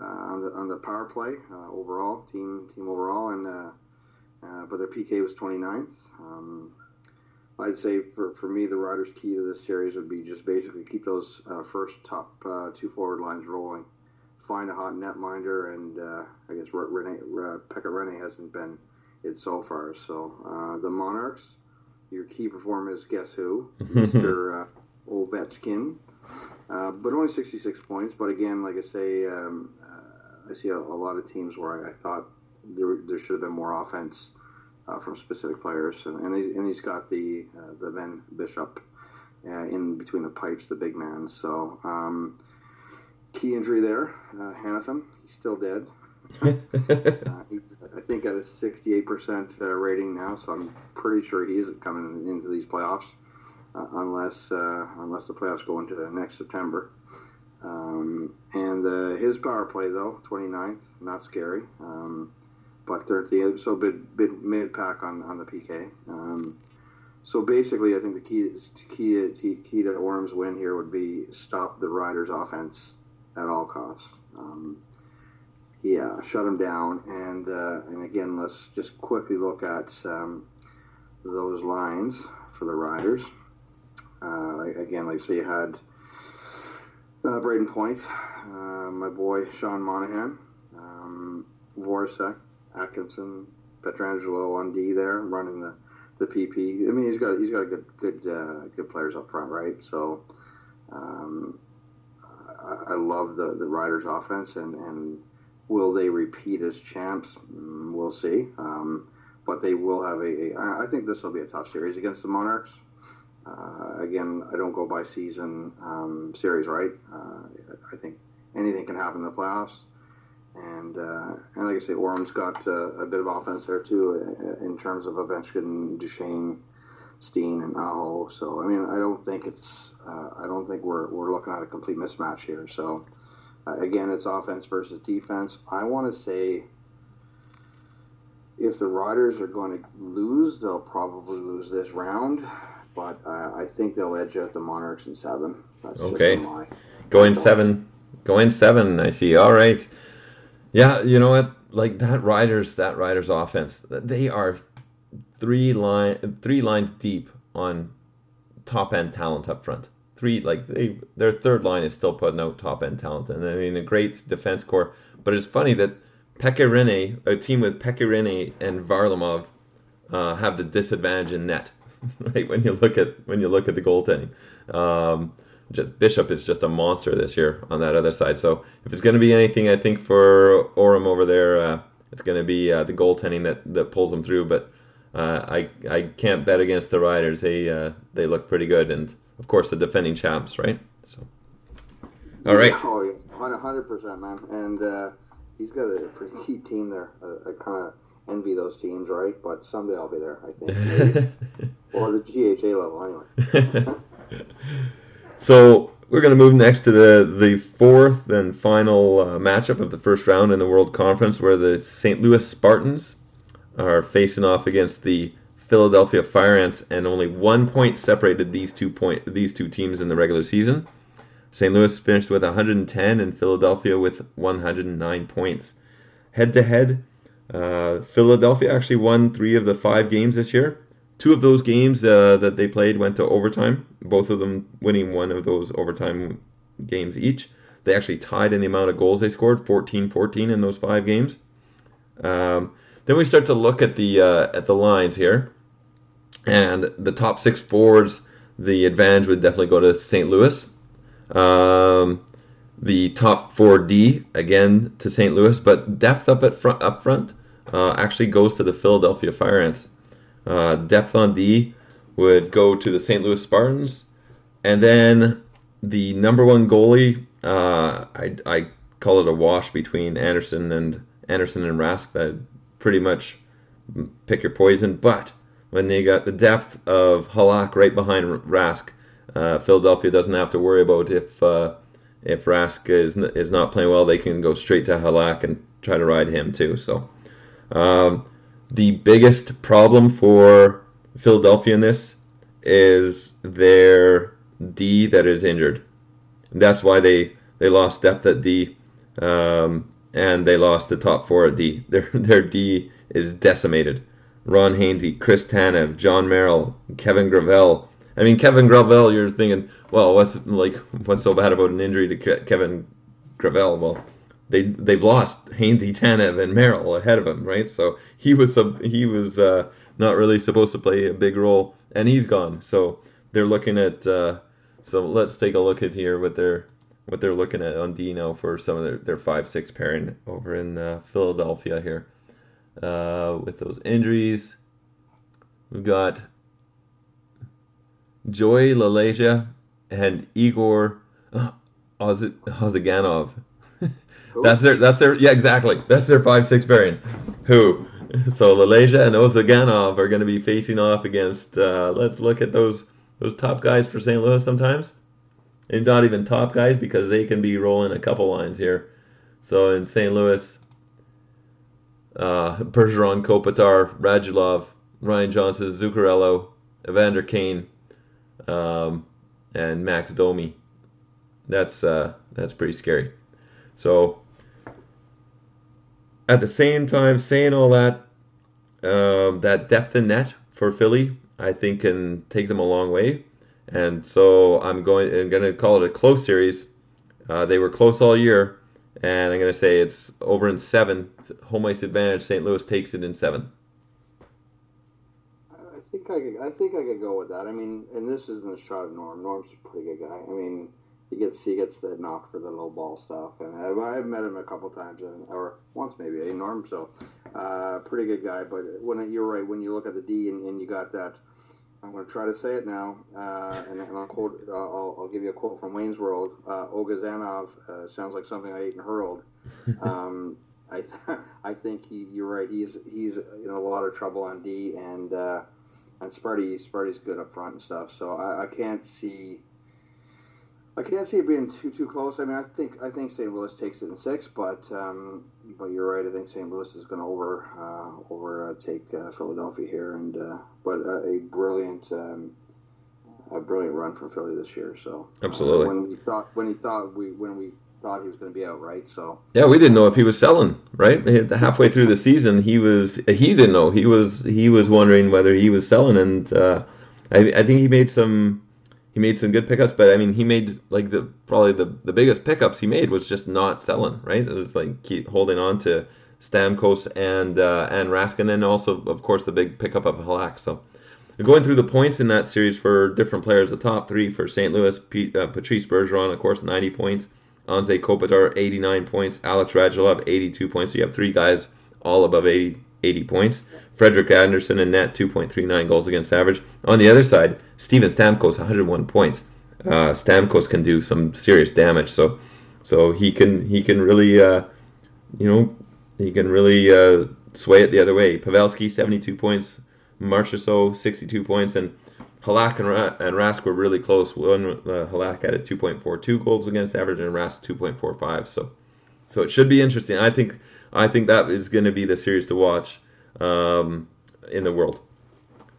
uh, on the on the power play uh, overall team team overall, and uh, uh, but their PK was 29th. Um, I'd say for, for me, the Riders' key to this series would be just basically keep those uh, first top uh, two forward lines rolling. Find a hot netminder, and uh, I guess Rene, Pekka Rinne hasn't been it so far. So uh, the Monarchs, your key performer is guess who, Mr. Uh, Ovechkin, uh, but only 66 points. But again, like I say, um, uh, I see a, a lot of teams where I, I thought there, there should have been more offense uh, from specific players, and, and, he's, and he's got the uh, the Ben Bishop uh, in between the pipes, the big man. So um, key injury there, uh, Hanifin, he's still dead. uh, I think at a 68% uh, rating now, so I'm pretty sure he isn't coming into these playoffs unless uh, unless the playoffs go into next September. Um, and uh, his power play though, 29th, not scary. Um, buck 30, so bid, bid mid pack on, on the PK. Um, so basically, I think the key key key, key to Orm's win here would be stop the Riders' offense at all costs. Um, yeah, shut them down, and uh, and again, let's just quickly look at um, those lines for the Riders. Uh, again, like so, you had uh, Brayden Point, uh, my boy Sean Monahan, um, Atkinson, Pietrangelo on D there, running the, the PP. I mean, he's got he's got good good uh, good players up front, right? So um, I, I love the the Riders' offense, and and will they repeat as champs? Mm, we'll see. Um, but they will have a, a. I think this will be a tough series against the Monarchs. Uh, again, I don't go by season um, series, right? Uh, I think anything can happen in the playoffs. And uh, and like I say, Orm's got uh, a bit of offense there too, uh, in terms of Ovechkin, Duchene, Steen, and Aho. So I mean, I don't think it's I don't think we're we're looking at a complete mismatch here. So again, it's offense versus defense. I want to say if the Riders are going to lose, they'll probably lose this round. But uh, I think they'll edge out the Monarchs in seven. That's Okay. Going seven. Going seven, I see. All right. Yeah, you know what? Like that Riders, that Riders offense, they are three line three lines deep on top end talent up front. Three like they their third line is still putting out top end talent, and I mean a great defense core. But it's funny that Pekka a team with Pekka and Varlamov, uh, have the disadvantage in net, right? When you look at when you look at the goaltending, um, just, Bishop is just a monster this year on that other side. So if it's going to be anything, I think for Orem over there, uh, it's going to be uh, the goaltending that, that pulls them through. But uh, I I can't bet against the Riders. They uh, they look pretty good, and of course the defending champs, right? So all right. Oh, yeah, hundred percent, man. And uh, he's got a pretty deep team there. I, I kind of envy those teams, right? But someday I'll be there, I think, or the GHA level, anyway. so we're going to move next to the the fourth and final uh, matchup of the first round in the World Conference, where the St. Louis Spartans are facing off against the Philadelphia Fire Ants, and only one point separated these two point these two teams in the regular season. St. Louis finished with 110, and Philadelphia with 109 points. Head to head, uh, Philadelphia actually won three of the five games this year. Two of those games uh, that they played went to overtime, both of them winning one of those overtime games each. They actually tied in the amount of goals they scored, 14-14 in those five games. Um, then we start to look at the uh, at the lines here, and the top six forwards. The advantage would definitely go to St. Louis. Um, the top 4D again to St. Louis, but depth up at front up front uh, actually goes to the Philadelphia Fire Ants. Uh, depth on D would go to the St. Louis Spartans, and then the number one goalie. Uh, I, I call it a wash between Andersen and Andersen and Rask that pretty much pick your poison. But when they got the depth of Halak right behind Rask, uh, Philadelphia doesn't have to worry about if uh, if Rask is is not playing well, they can go straight to Halak and try to ride him too. So um, the biggest problem for Philadelphia in this is their D that is injured. That's why they they lost depth at D, um, and they lost the top four at D. Their their D is decimated. Ron Hainsey, Chris Tanev, John Merrill, Kevin Gravel. I mean, Kevin Gravel, you're thinking, well, what's like what's so bad about an injury to Kevin Gravel? Well, they they've lost Hainsey, Tanev, and Merrill ahead of him, right? So he was he was uh, not really supposed to play a big role, and he's gone. So they're looking at. Uh, so let's take a look at here what they're what they're looking at on Dino for some of their, their five six pairing over in uh, Philadelphia here. Uh, with those injuries, we've got Joey LaLeggia and Igor Ozhiganov. that's their that's their yeah exactly that's their five six pairing. Who so LaLeggia and Ozhiganov are going to be facing off against. Uh, let's look at those those top guys for St. Louis sometimes, and not even top guys because they can be rolling a couple lines here. So in St. Louis, uh, Bergeron, Kopitar, Radulov, Ryan Johnson, Zuccarello, Evander Kane, um, and Max Domi. That's uh, that's pretty scary. So at the same time, saying all that, um, that depth in net for Philly, I think can take them a long way. And so I'm going I'm going to call it a close series. Uh, they were close all year, and I'm going to say it's over in seven. Home ice advantage. St. Louis takes it in seven. I think I could. I think I could go with that. I mean, and this isn't a shot at Norm. Norm's a pretty good guy. I mean, he gets he gets the knock for the low ball stuff, and I've, I've met him a couple times, and, or once maybe. a Norm, so uh, pretty good guy. But when you're right, when you look at the D and, and you got that, I'm going to try to say it now, uh, and, and, I'll quote. Uh, I'll, I'll, give you a quote from Wayne's World. Uh, Ogazanov uh, sounds like something I ate and hurled. Um, I I think he, you're right. He's he's in a lot of trouble on D, and uh, and Sparty Sparty's good up front and stuff. So I, I can't see I can't see it being too too close. I mean, I think I think St. Louis takes it in six, but um, but you're right. I think St. Louis is going to over uh, over uh, take Philadelphia here, and uh, but a brilliant um, a brilliant run from Philly this year. So absolutely. when we thought when he thought we when we thought he was going to be out, right? So yeah, we didn't know if he was selling. Right, halfway through the season, he was he didn't know he was he was wondering whether he was selling, and uh, I I think he made some he made some good pickups, but I mean, he made like the probably the, the biggest pickups he made was just not selling, right? It was like keep holding on to Stamkos and uh, and Raskin, and also of course the big pickup of Halak. So going through the points in that series for different players, the top three for St. Louis, Pete, uh, Patrice Bergeron, of course, 90 points. Anze Kopitar, 89 points. Alex Radulov, 82 points. So you have three guys all above 80, 80 points. Frederik Andersen in net, 2.39 goals against average. On the other side, Steven Stamkos, 101 points. Uh, Stamkos can do some serious damage, so so he can he can really uh, you know he can really uh, sway it the other way. Pavelski, 72 points. Marchessault, 62 points, and Halak and, Ra- and Rask were really close. One uh, Halak had a 2.42 goals against average, and Rask 2.45. So so it should be interesting. I think I think that is going to be the series to watch um, in the world.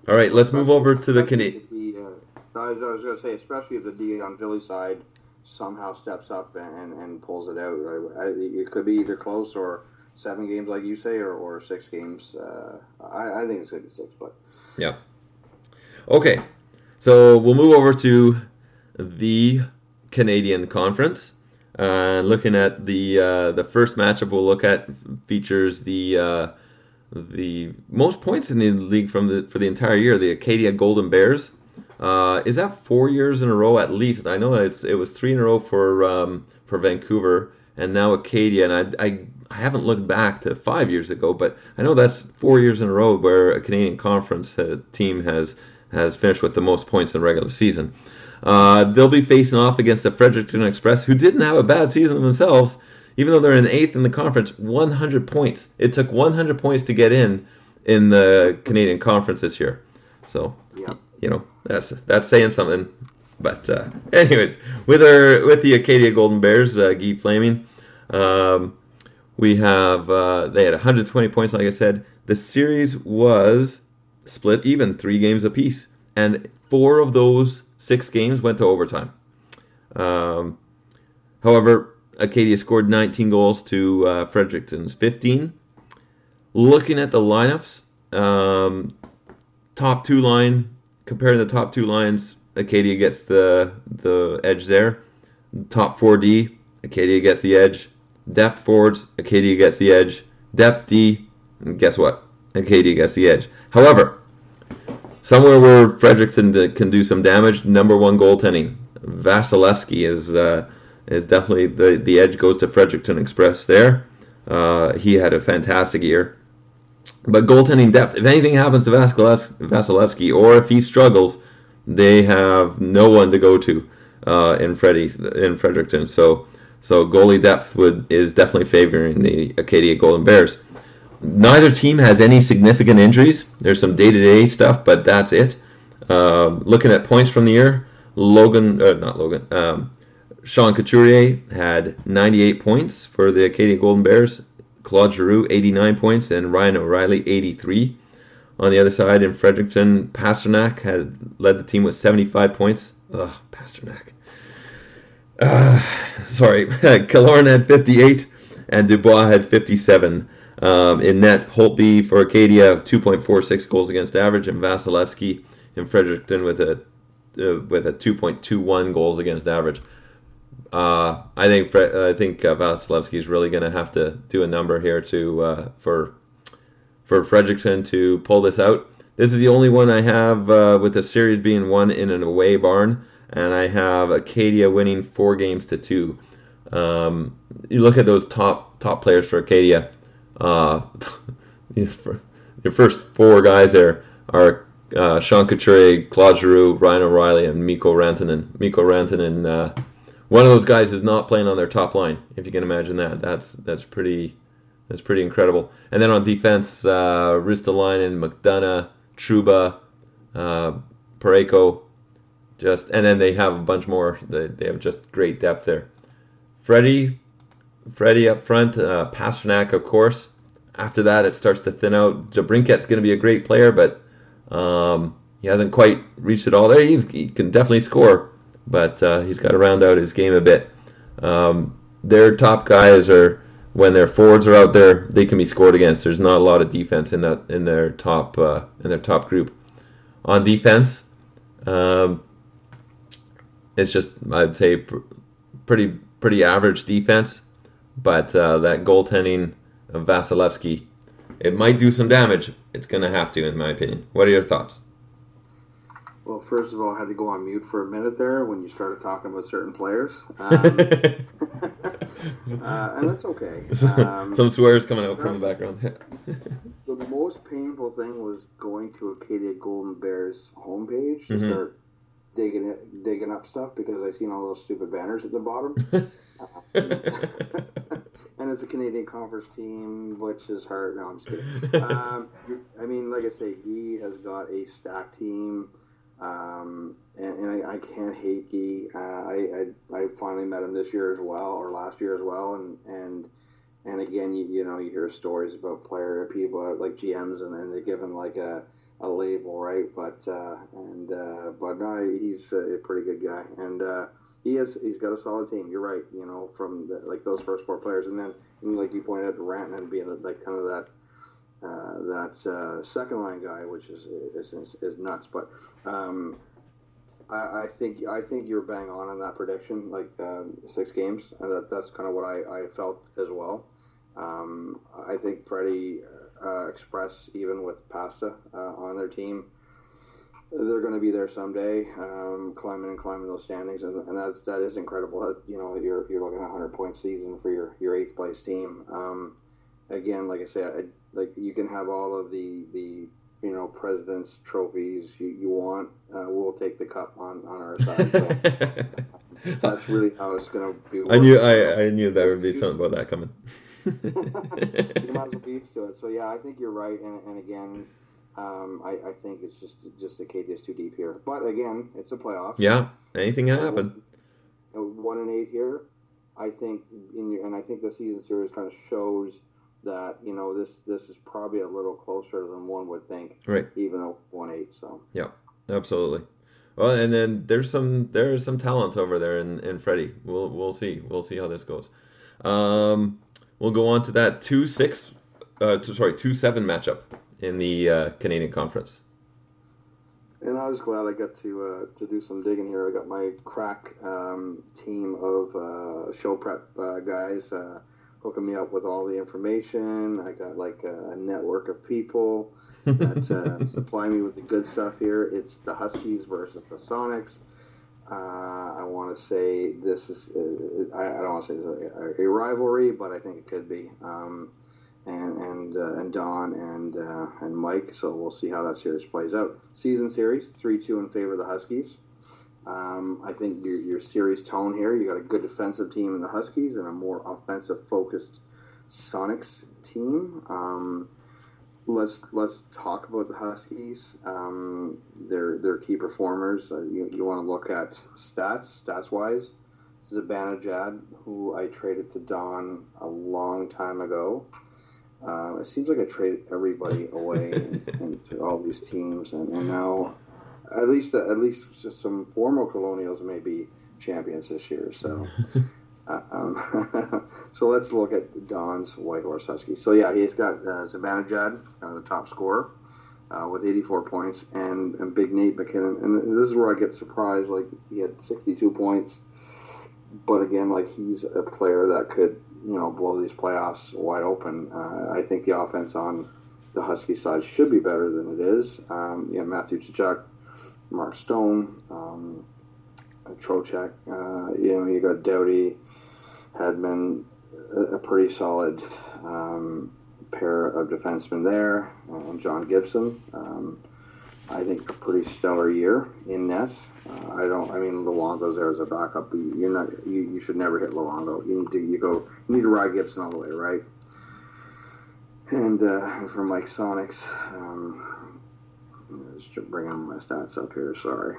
All right, let's move over to the Canadian. Uh, I was, was going to say, especially if the D on Philly side somehow steps up and, and pulls it out. It could be either close or seven games, like you say, or, or six games. Uh, I, I think it's going to be six, but. Yeah. Okay, so we'll move over to the Canadian Conference. Uh, looking at the uh, the first matchup we'll look at features the uh, the most points in the league from the for the entire year. The Acadia Golden Bears. Uh, is that four years in a row at least? I know that it was three in a row for um, for Vancouver and now Acadia. And I, I I haven't looked back to five years ago, but I know that's four years in a row where a Canadian Conference uh, team has has finished with the most points in the regular season. Uh, they'll be facing off against the Fredericton Express, who didn't have a bad season themselves. even though they're in eighth in the conference, 100 points. It took 100 points to get in in the Canadian Conference this year. So, Yeah. you know, that's that's saying something. But uh, anyways, with our with the Acadia Golden Bears, uh, Guy Flaming, um, we have uh, they had 120 points. Like I said, the series was split even, three games apiece, and four of those six games went to overtime. Um, however, Acadia scored 19 goals to uh, Fredericton's 15. Looking at the lineups, um, top two line, comparing the top two lines, Acadia gets the the edge there. Top 4D, Acadia gets the edge. Depth forwards, Acadia gets the edge. Depth D, guess what? Acadia gets the edge. However, somewhere where Fredericton can do some damage, number one goaltending. Vasilevsky is uh, is definitely the the edge goes to Fredericton Express there. Uh, he had a fantastic year. But goaltending depth, if anything happens to Vasilevs- Vasilevsky or if he struggles, they have no one to go to uh, in Freddie's in Fredericton. So so goalie depth would is definitely favoring the Acadia Golden Bears. Neither team has any significant injuries. There's some day-to-day stuff, but that's it. Um, looking at points from the year, Logan, uh, not Logan, um, Sean Couturier had 98 points for the Acadia Golden Bears. Claude Giroux 89 points and Ryan O'Reilly 83. On the other side in Fredericton, Pastrnak had led the team with 75 points. Ugh, Pastrnak. Uh, sorry, Killorn had 58 and Dubois had 57. Um, in net, Holtby for Acadia 2.46 goals against average, and Vasilevsky in Fredericton with a uh, with a 2.21 goals against average. Uh, I think Fre- I think uh, Vasilevsky is really going to have to do a number here to uh, for for Fredericton to pull this out. This is the only one I have uh, with the series being won in an away barn, and I have Acadia winning four games to two. Um, you look at those top top players for Acadia. Uh, your first four guys there are uh, Sean Couturier, Claude Giroux, Ryan O'Reilly, and Mikko Rantanen. Mikko Rantanen, uh, one of those guys is not playing on their top line. If you can imagine that, that's that's pretty that's pretty incredible. And then on defense, uh, Ristolainen, McDonagh, Trouba, uh, Parayko, just and then they have a bunch more. They, they have just great depth there. Freddie, Freddie up front, uh, Pastrnak, of course. After that, it starts to thin out. Jabrinket's going to be a great player, but um, he hasn't quite reached it all there. He's, he can definitely score, but uh, he's got to round out his game a bit. Um, their top guys are when their forwards are out there, they can be scored against. There's not a lot of defense in that in their top uh, in their top group. On defense, um, it's just I'd say pr- pretty pretty average defense, but uh, that goaltending of Vasilevsky, it might do some damage. It's going to have to, in my opinion. What are your thoughts? Well, first of all, I had to go on mute for a minute there when you started talking about certain players. Um, uh, and that's okay. Um, some swears coming out from the background. the most painful thing was going to Acadia Golden Bears homepage to Mhm. start digging it, digging up stuff because I seen all those stupid banners at the bottom. And it's a Canadian Conference team, which is hard. No, I'm just kidding. Um, I mean, like I say, Guy has got a stacked team, um, and, and I, I can't hate Guy. Uh, I, I I finally met him this year as well, or last year as well, and and and again, you, you know, you hear stories about player people like GMs, and, and they give him like a, a label, right? But uh, and uh, but no, he's a pretty good guy, and uh, he has he's got a solid team. You're right, you know, from the, like those first four players, and then and like you pointed out, Rantanen being like kind of that uh, that uh, second line guy, which is is, is, is nuts. But um, I, I think I think you're bang on on that prediction, like um, six games, and that, that's kind of what I, I felt as well. Um, I think Freddie uh, Express, even with Pasta uh, on their team, they're going to be there someday, um, climbing and climbing those standings, and, and that that is incredible. That, you know, you're you're looking at a hundred point season for your, your eighth place team. Um, again, like I said, I, like you can have all of the the you know president's trophies you, you want. Uh, we'll take the cup on on our side. So. that's really how it's going to be. I knew. I, I knew there would be something about that coming. you might as well be used to it. So yeah, I think you're right. And, and again, um, I, I think it's just just Acadia's too deep here. But again, it's a playoff. yeah, anything can happen. One and eight here. I think, in your, and I think the season series kind of shows that you know this this is probably a little closer than one would think, Right. even though one eight. So Yeah, Absolutely. Well, and then there's some there's some talent over there in, in Freddie. We'll we'll see we'll see how this goes. Um, we'll go on to that two six, uh, two, sorry two seven matchup in the uh, Canadian Conference. And I was glad I got to uh, to do some digging here. I got my crack um, team of uh, show prep uh, guys uh, hooking me up with all the information. I got like a, network of people that uh, supply me with the good stuff here. It's the Huskies versus the Sonics. Uh, I want to say this is uh, I, I don't want to say it's a, a rivalry, but I think it could be. Um, and and uh, and Don and uh, and Mike. So we'll see how that series plays out. Season series three two in favor of the Huskies. Um, I think your your series tone here. You got a good defensive team in the Huskies and a more offensive focused Sonics team. Um, let's let's talk about the Huskies. Um, their their key performers. Uh, you you want to look at stats stats wise. Zibanejad, who I traded to Don a long time ago. Uh, it seems like I traded everybody away and, to all these teams, and, and now at least at least some former Colonials may be champions this year. So, uh, um, so let's look at Don's Whitehorse Huskies. So yeah, he's got uh, Zibanejad, uh, the top scorer, uh, with 84 points, and, and Big Nate MacKinnon. And this is where I get surprised. Like he had 62 points, but again, like he's a player that could you know blow these playoffs wide open. Uh, I think the offense on the Husky side should be better than it is. Um, you know, Matthew Tkachuk, Mark Stone, um, Trocheck. Uh, you know, you got Doughty, Hedman, a, a pretty solid um, pair of defensemen there, and John Gibson. Um, I think a pretty stellar year in net. Uh, I don't. I mean, Luongo's there as a backup. You're not. You, you should never hit Luongo. You. You go. You need to ride Gibson all the way, right? And uh, for Mike Sonics, um, just bringing my stats up here. Sorry,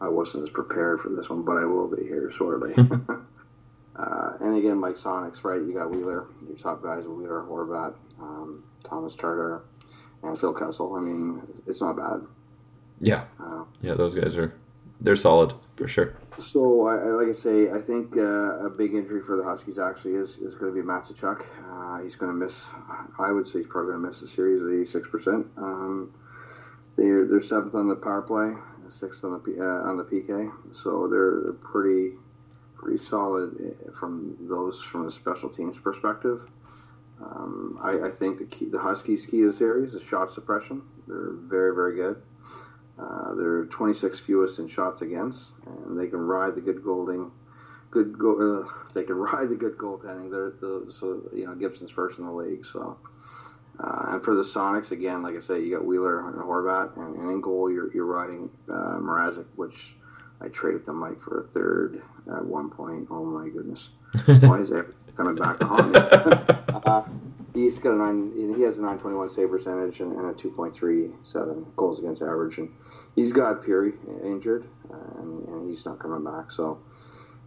I wasn't as prepared for this one, but I will be here shortly. uh, and again, Mike Sonics, right? You got Wheeler. Your top guys: Wheeler, Horvat, um, Thomas Charter, and Phil Kessel. I mean, it's not bad. Yeah, Uh, yeah, those guys are they're solid for sure. So, I, like I say, I think uh, a big injury for the Huskies actually is, is going to be Matt Tkachuk. Uh, he's going to miss. I would say he's probably going to miss the series at eighty six percent. Um, they're they're seventh on the power play, sixth on the uh, on the PK. So they're pretty pretty solid uh, from those from a special teams perspective. Um, I, I think the key, the Huskies' key to the series is shot suppression. They're very very good. Uh, they're 26 fewest in shots against, and they can ride the good golding. Good go, uh, they can ride the good goaltending. They're the, so you know Gibson's first in the league. So, uh, and for the Sonics again, like I say, you got Wheeler and Horvat, and, and in goal you're you're riding uh, Mrazek, which I traded to Mike for a third at one point. Oh my goodness, why is that coming back to haunt me? uh, he's got a nine. He has a 921 save percentage and, and a 2.37 goals against average, and he's got Peary injured, and, and he's not coming back. So,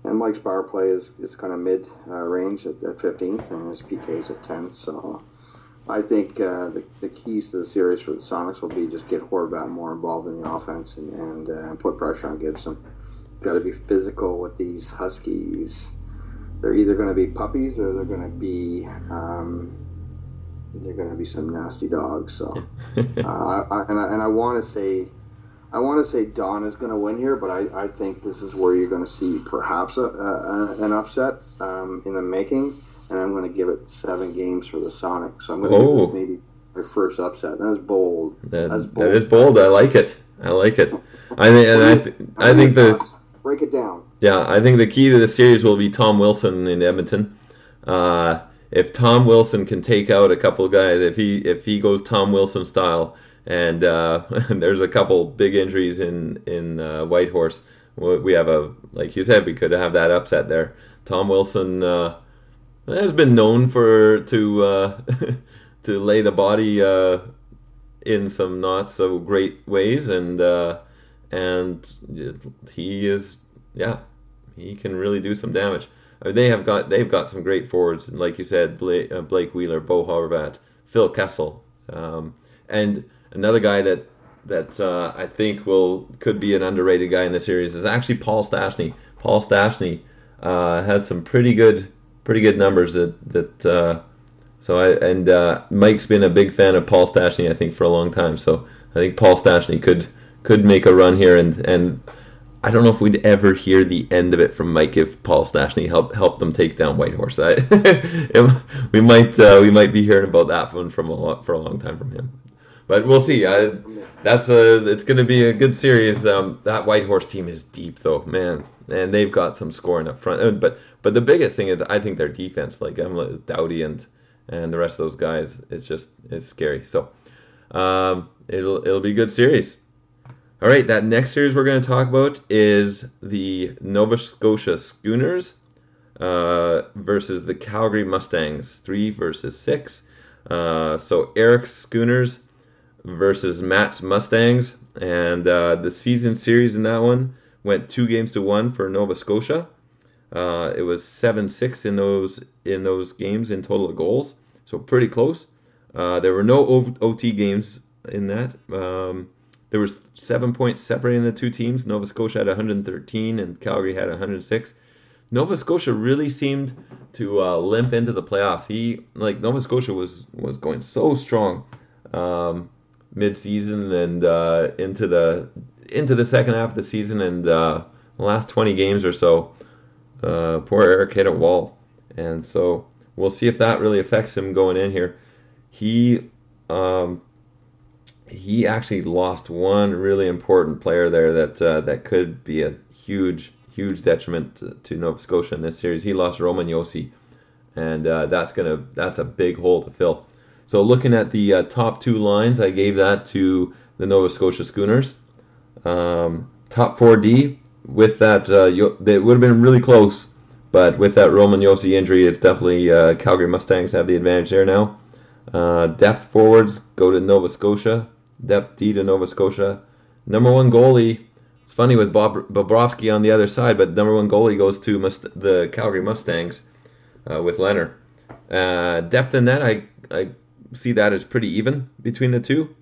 and Mike's power play is, is kind of mid uh, range at, at 15th, and his PK is at 10th. So, I think uh, the, the keys to the series for the Sonics will be just get Horvat more involved in the offense and and, uh, put pressure on Gibson. Got to be physical with these Huskies. They're either going to be puppies or they're going to be um, they're going to be some nasty dogs. So, uh, I, and I, and I want to say, I want to say Don is going to win here, but I, I think this is where you're going to see perhaps a, a, an upset um, in the making, and I'm going to give it seven games for the Sonics. So I'm going to Oh. give this maybe my first upset. That's bold. That, That's that is bold. I like it. I like it. I think, and I, th- I think the break it down. yeah, I think the key to the series will be Tom Wilson in Edmonton. Uh, if Tom Wilson can take out a couple of guys, if he if he goes Tom Wilson style, and uh, there's a couple big injuries in in uh, Whitehorse, we we have a like you said, we could have that upset there. Tom Wilson uh, has been known for to uh, to lay the body uh, in some not so great ways, and uh, and he is yeah he can really do some damage. They have got they've got some great forwards, and like you said, Blake, uh, Blake Wheeler, Bo Horvat, Phil Kessel, um, and another guy that that uh, I think will could be an underrated guy in the series is actually Paul Stastny. Paul Stastny uh, has some pretty good pretty good numbers that that uh, so I and uh, Mike's been a big fan of Paul Stastny I think for a long time. So I think Paul Stastny could could make a run here and and I don't know if we'd ever hear the end of it from Mike if Paul Stastny helped help them take down Whitehorse. I, we might uh, we might be hearing about that one from a lot, for a long time from him, but we'll see. I, that's a it's going to be a good series. Um, that Whitehorse team is deep though, man, and they've got some scoring up front. Uh, but but the biggest thing is I think their defense, like I'm Doughty and and the rest of those guys, it's just it's scary. So um, it'll it'll be a good series. All right, that next series we're going to talk about is the Nova Scotia Schooners uh, versus the Calgary Mustangs, three versus six. Uh, so Eric's Schooners versus Matt's Mustangs, and uh, the season series in that one went two games to one for Nova Scotia. Uh, it was seven six in those in those games in total of goals, so pretty close. Uh, there were no OT games in that. Um, there was seven points separating the two teams. Nova Scotia had 113 and Calgary had 106. Nova Scotia really seemed to uh, limp into the playoffs. He like Nova Scotia was was going so strong um, mid-season and uh, into the into the second half of the season and uh, the last 20 games or so. Uh, poor Eric hit a wall, and so we'll see if that really affects him going in here. He um, he actually lost one really important player there that uh, that could be a huge huge detriment to, to, Nova Scotia in this series. He lost Roman Josi, and uh, that's gonna that's a big hole to fill. So looking at the uh, top two lines, I gave that to the Nova Scotia Schooners. Um, top 4D with that, uh, they would have been really close, but with that Roman Josi injury, it's definitely uh, Calgary Mustangs have the advantage there now. Uh, depth forwards go to Nova Scotia depth D to Nova Scotia. Number one goalie. It's funny with Bob Bobrovsky on the other side, but number one goalie goes to Must- the Calgary Mustangs uh, with Leonard. Uh, depth in that, I I see that as pretty even between the two.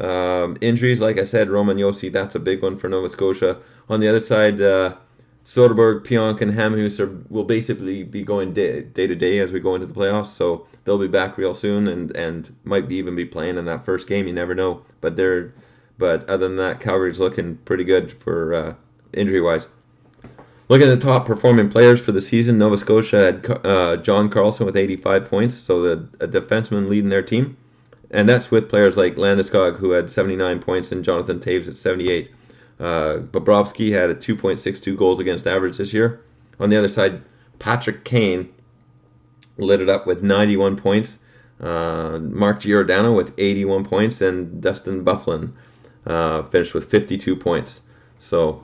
Um, injuries, like I said, Roman Josi, that's a big one for Nova Scotia. On the other side, uh, Soderberg, Pionk, and Hamhuis are, will basically be going day, day to day as we go into the playoffs. So they'll be back real soon and and might be even be playing in that first game. You never know. But they're but other than that, Calgary's looking pretty good for uh, injury wise. Looking at the top performing players for the season, Nova Scotia had uh, John Carlson with 85 points, so the a defenseman leading their team, and that's with players like Landeskog who had 79 points and Jonathan Toews at 78. Uh, Bobrovsky had a 2.62 goals against average this year. On the other side, Patrick Kane lit it up with 91 points. Uh, Mark Giordano with 81 points, and Dustin Byfuglien uh, finished with 52 points. So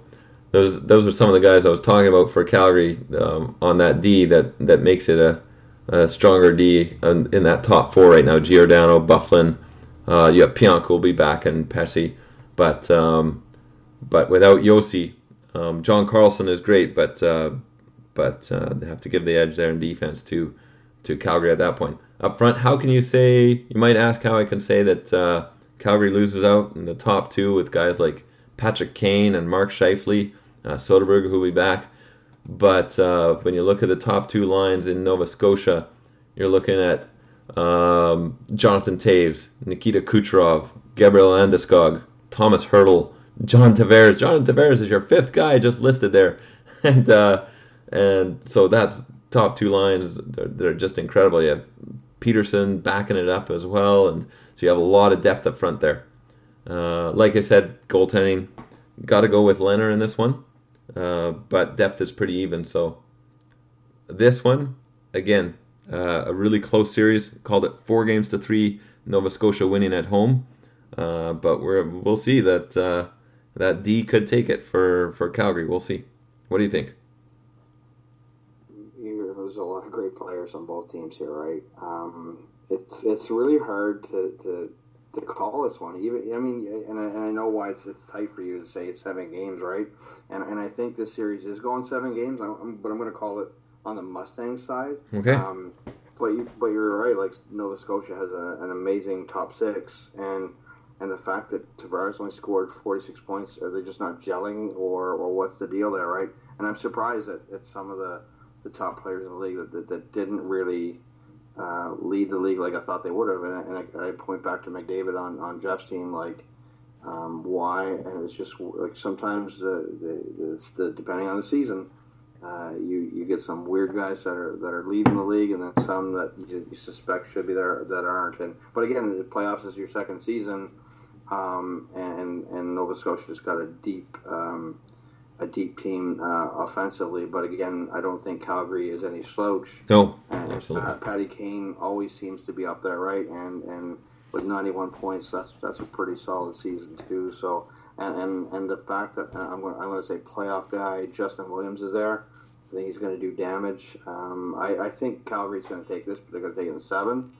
those those are some of the guys I was talking about for Calgary um, on that D that that makes it a, a stronger D in that top four right now. Giordano, Byfuglien, uh, you have Pionk will be back and Pesce, but um, but without Josi, um, John Carlson is great, but uh, but uh, they have to give the edge there in defense too to Calgary at that point. Up front, how can you say? You might ask how I can say that uh, Calgary loses out in the top two with guys like Patrick Kane and Mark Scheifele, uh, Soderberg who will be back. But uh, when you look at the top two lines in Nova Scotia, you're looking at um, Jonathan Toews, Nikita Kucherov, Gabriel Landeskog, Thomas Hertl, John Tavares. John Tavares is your fifth guy just listed there, and uh, and so that's top two lines they're, they're just incredible. You have Peterson backing it up as well, and so you have a lot of depth up front there. Uh, like I said, goaltending got to go with Leonard in this one, uh, but depth is pretty even. So this one again, uh, a really close series. Called it four games to three. Nova Scotia winning at home, uh, but we're we'll see that uh, that D could take it for for Calgary. We'll see. What do you think? There's a lot of great players on both teams here, right? Um, it's it's really hard to, to to call this one. Even I mean, and I, and I know why it's it's tight for you to say it's seven games, right? And and I think this series is going seven games. I'm, but I'm going to call it on the Mustang side. Okay. Um, but you, but you're right. Like Nova Scotia has a, an amazing top six, and and the fact that Tavares only scored 46 points, are they just not gelling, or or what's the deal there, right? And I'm surprised at, at some of the, the top players in the league that, that, that didn't really uh, lead the league like I thought they would have. And, and I, I point back to McDavid on, on Jeff's team, like um, why? And it's just like sometimes the, the, the depending on the season, uh, you you get some weird guys that are that are leading the league, and then some that you, you suspect should be there that aren't. And but again, the playoffs is your second season, um, and and Nova Scotia just got a deep. Um, a deep team uh, offensively, but again, I don't think Calgary is any slouch. No, And absolutely. Uh, Patty Kane always seems to be up there, right? And and with 91 points, that's that's a pretty solid season too. So and and, and the fact that I'm going I'm going to say playoff guy Justin Williams is there, I think he's going to do damage. Um, I, I think Calgary's going to take this, but they're going to take it in seven.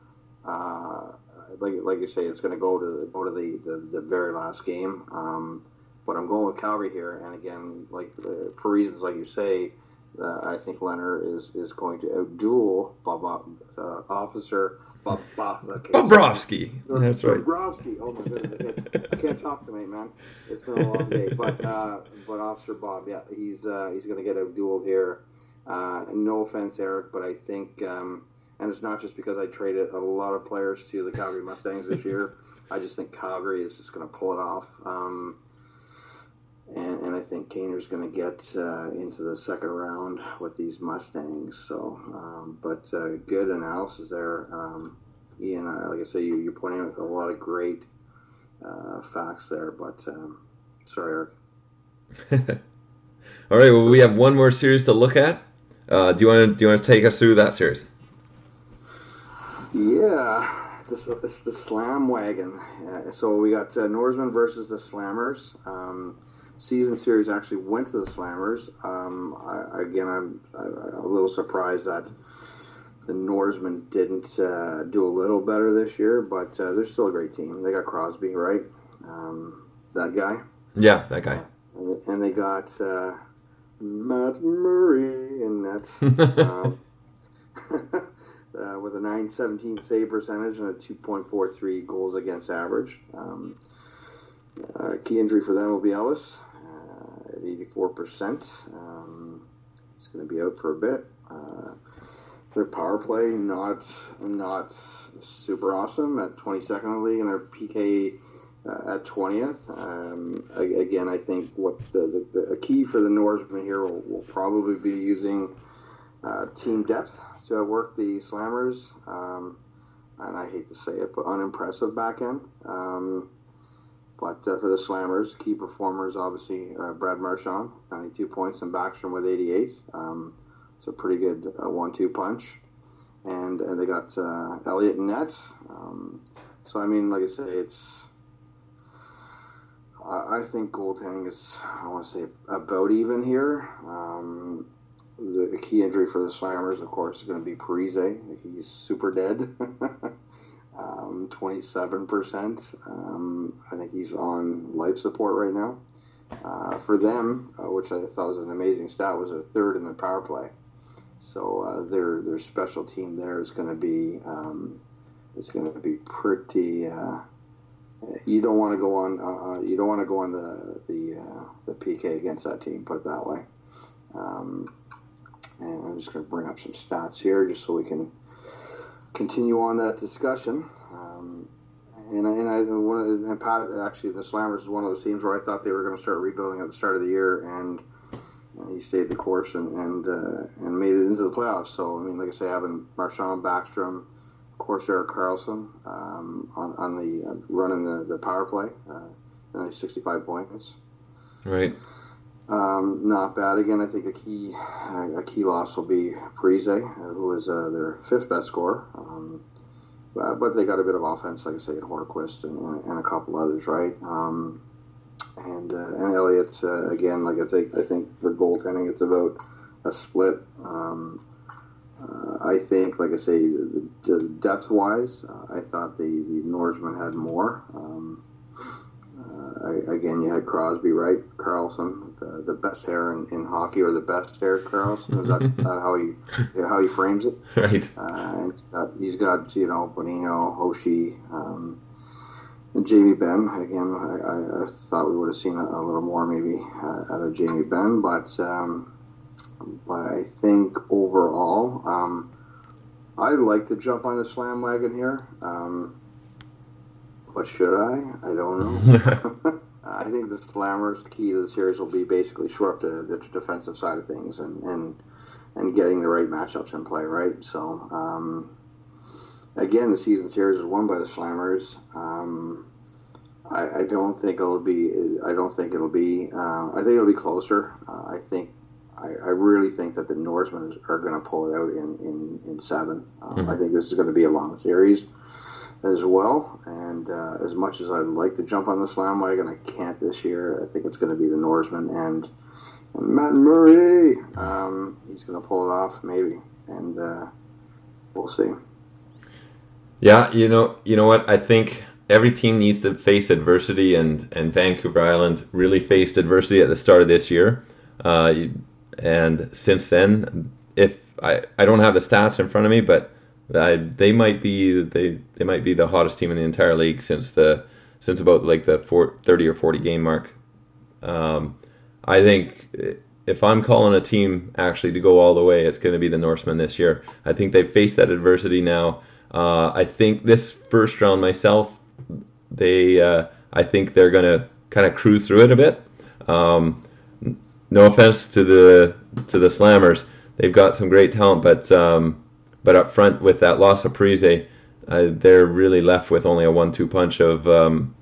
Uh, like like you say, it's going to go to go to the, the, the very last game. Um, but I'm going with Calgary here, and again, like uh, for reasons like you say, uh, I think Leonard is, is going to outduel Bob, uh, Officer. Bobrovsky. That's right. Bobrovsky. Oh my goodness, it's, I can't talk tonight, man. It's been a long day. But uh, but Officer Bob, yeah, he's uh, he's going to get outdueled here. Uh, no offense, Eric, but I think, um, and it's not just because I traded a lot of players to the Calgary Mustangs this year. I just think Calgary is just going to pull it off. Um, and, and I think Kaner's going to get uh, into the second round with these Mustangs. So, um, but uh, good analysis there, um, Ian. Uh, like I say, you, you're pointing out a lot of great uh, facts there. But um, sorry, Eric. All right. Well, we have one more series to look at. Uh, do you want to do you want to take us through that series? Yeah, this this the Slam Wagon. Uh, so we got uh, Norseman versus the Slammers. Um, season series actually went to the Slammers. Um, I, again, I'm, I'm a little surprised that the Norsemen didn't uh, do a little better this year, but uh, they're still a great team. They got Crosby, right? Um, that guy. Yeah, that guy. And, and they got uh, Matt Murray in net. um, uh, with a 917 save percentage and a 2.43 goals against average. Um, uh, key injury for them will be Ellis uh, at 84%. Um, he's going to be out for a bit. Uh, their power play not not super awesome at 22nd in the league, and their PK uh, at 20th. Um, again, I think what the, the, the key for the Norsemen here will, will probably be using uh, team depth to outwork the Slammers. Um, and I hate to say it, but unimpressive back end. Um, but uh, for the Slammers, key performers obviously uh, Brad Marchand, 92 points, and Backstrom with 88. Um, it's a pretty good uh, one-two punch. And, and they got uh, Elliott in net. Um, so I mean, like I say, it's I, I think goaltending is I want to say about even here. Um, the key injury for the Slammers, of course, is going to be Parise. He's super dead. um, 27%. Um, I think he's on life support right now. Uh, for them, uh, which I thought was an amazing stat, was a third in the power play. So uh, their their special team there is going to be um, is going to be pretty. Uh, you don't want to go on. Uh, you don't want to go on the the uh, the PK against that team. Put it that way. Um, and I'm just going to bring up some stats here just so we can continue on that discussion. Um, and, and I and Pat actually the Slammers is one of those teams where I thought they were going to start rebuilding at the start of the year, and he stayed the course and and uh, and made it into the playoffs. So I mean, like I say, having Marchand, Backstrom, of course Erik Karlsson um, on on the uh, running the, the power play, uh, and 65 points. Right. Um, not bad. Again, I think a key a key loss will be Parise, uh, who is uh, their fifth best scorer. Um, but, but they got a bit of offense, like I say, at Hornqvist and, and, a couple others, right? Um, and uh, and Elliott uh, again. Like I think I think for goaltending, it's about a split. Um, uh, I think, like I say, the, the depth wise, uh, I thought the the Norseman had more. I, again, you had Crosby, right? Carlson, the, the best hair in, in hockey, or the best hair, Carlson. Is that uh, how he how he frames it? Right. Uh, got, he's got you know Bonino, Hoshi, um, and Jamie Benn. Again, I, I, I thought we would have seen a, a little more maybe uh, out of Jamie Benn, but um, but I think overall, um, I'd like to jump on the slam wagon here. Um, but should I? I don't know. I think the Slammers' key to the series will be basically shore up the, the defensive side of things and, and and getting the right matchups in play, right? So, um, again, the season series is won by the Slammers. Um, I, I, don't think it'll be. I don't think it'll be. Uh, I think it'll be closer. Uh, I think. I, I, really think that the Norsemen are going to pull it out in in, in 7 um, mm-hmm. I think this is going to be a long series as well. And uh, as much as I'd like to jump on the slam wagon, I can't this year. I think it's going to be the Norseman and, Matt Murray. Um, he's going to pull it off, maybe, and uh, we'll see. Yeah, you know, you know what? I think every team needs to face adversity, and and Vancouver Island really faced adversity at the start of this year. Uh, and since then, if I I don't have the stats in front of me, but I, they might be they they might be the hottest team in the entire league since the since about like the four, 30 or 40 game mark. Um, I think if I'm calling a team actually to go all the way, it's going to be the Norsemen this year. I think they've faced that adversity now. Uh, I think this first round myself, they uh, I think they're going to kind of cruise through it a bit. Um, no offense to the to the Slammers, they've got some great talent, but um, but up front with that loss of Parise, uh, they're really left with only a one-two punch of um,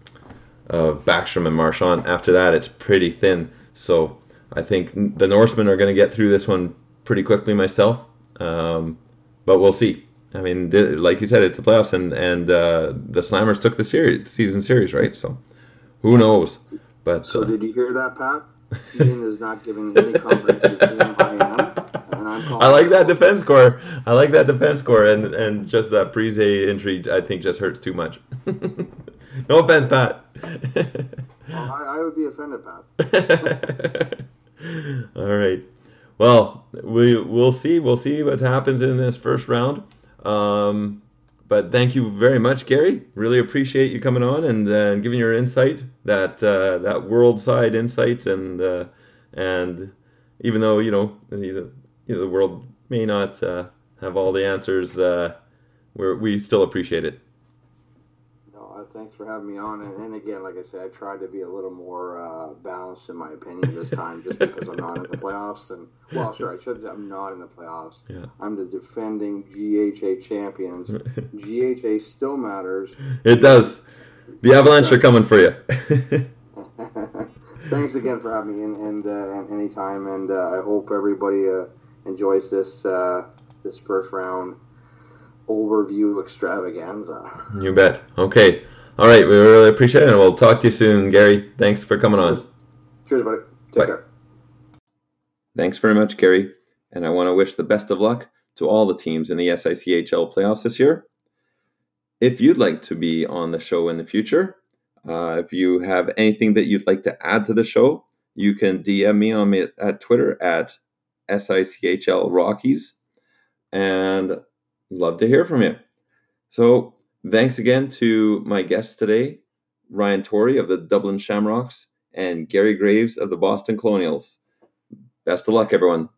of Backstrom and Marchand. After that, it's pretty thin. So I think the Norsemen are going to get through this one pretty quickly myself. Um, but we'll see. I mean, th- like you said, it's the playoffs, and and uh, the Slammers took the series, season series, right? So who knows? But so uh, did you hear that, Pat? Ian is not giving any confidence to I am. I like that defense core. I like that defense core, and and just that Parise entry, I think, just hurts too much. no offense, Pat. well, I, I, would be offended, Pat. All right. Well, we we'll see. We'll see what happens in this first round. Um, but thank you very much, Gary. Really appreciate you coming on and, uh, giving your insight, that uh, that world side insight, and uh, and even though you know you know, the world may not uh, have all the answers. Uh, we we still appreciate it. No, thanks for having me on. And, and, again, like I said, I tried to be a little more uh, balanced in my opinion this time, just because I'm not in the playoffs. And well, sure, I should. Say I'm not in the playoffs. Yeah. I'm the defending GHA champions. GHA still matters. It does. The Avalanche are coming for you. Thanks again for having me in, and uh, anytime, and uh, I hope everybody uh, enjoys this uh, this first round overview extravaganza. You bet. Okay. All right. We really appreciate it. And we'll talk to you soon, Gary. Thanks for coming on. Cheers, buddy. Take Bye. care. Thanks very much, Gary. And I want to wish the best of luck to all the teams in the SICHL playoffs this year. If you'd like to be on the show in the future, uh, if you have anything that you'd like to add to the show, you can DM me on me at Twitter at SICHL Rockies, and love to hear from you. So, thanks again to my guests today, Ryan Torrey of the Dublin Shamrocks and Gary Graves of the Boston Colonials. Best of luck, everyone.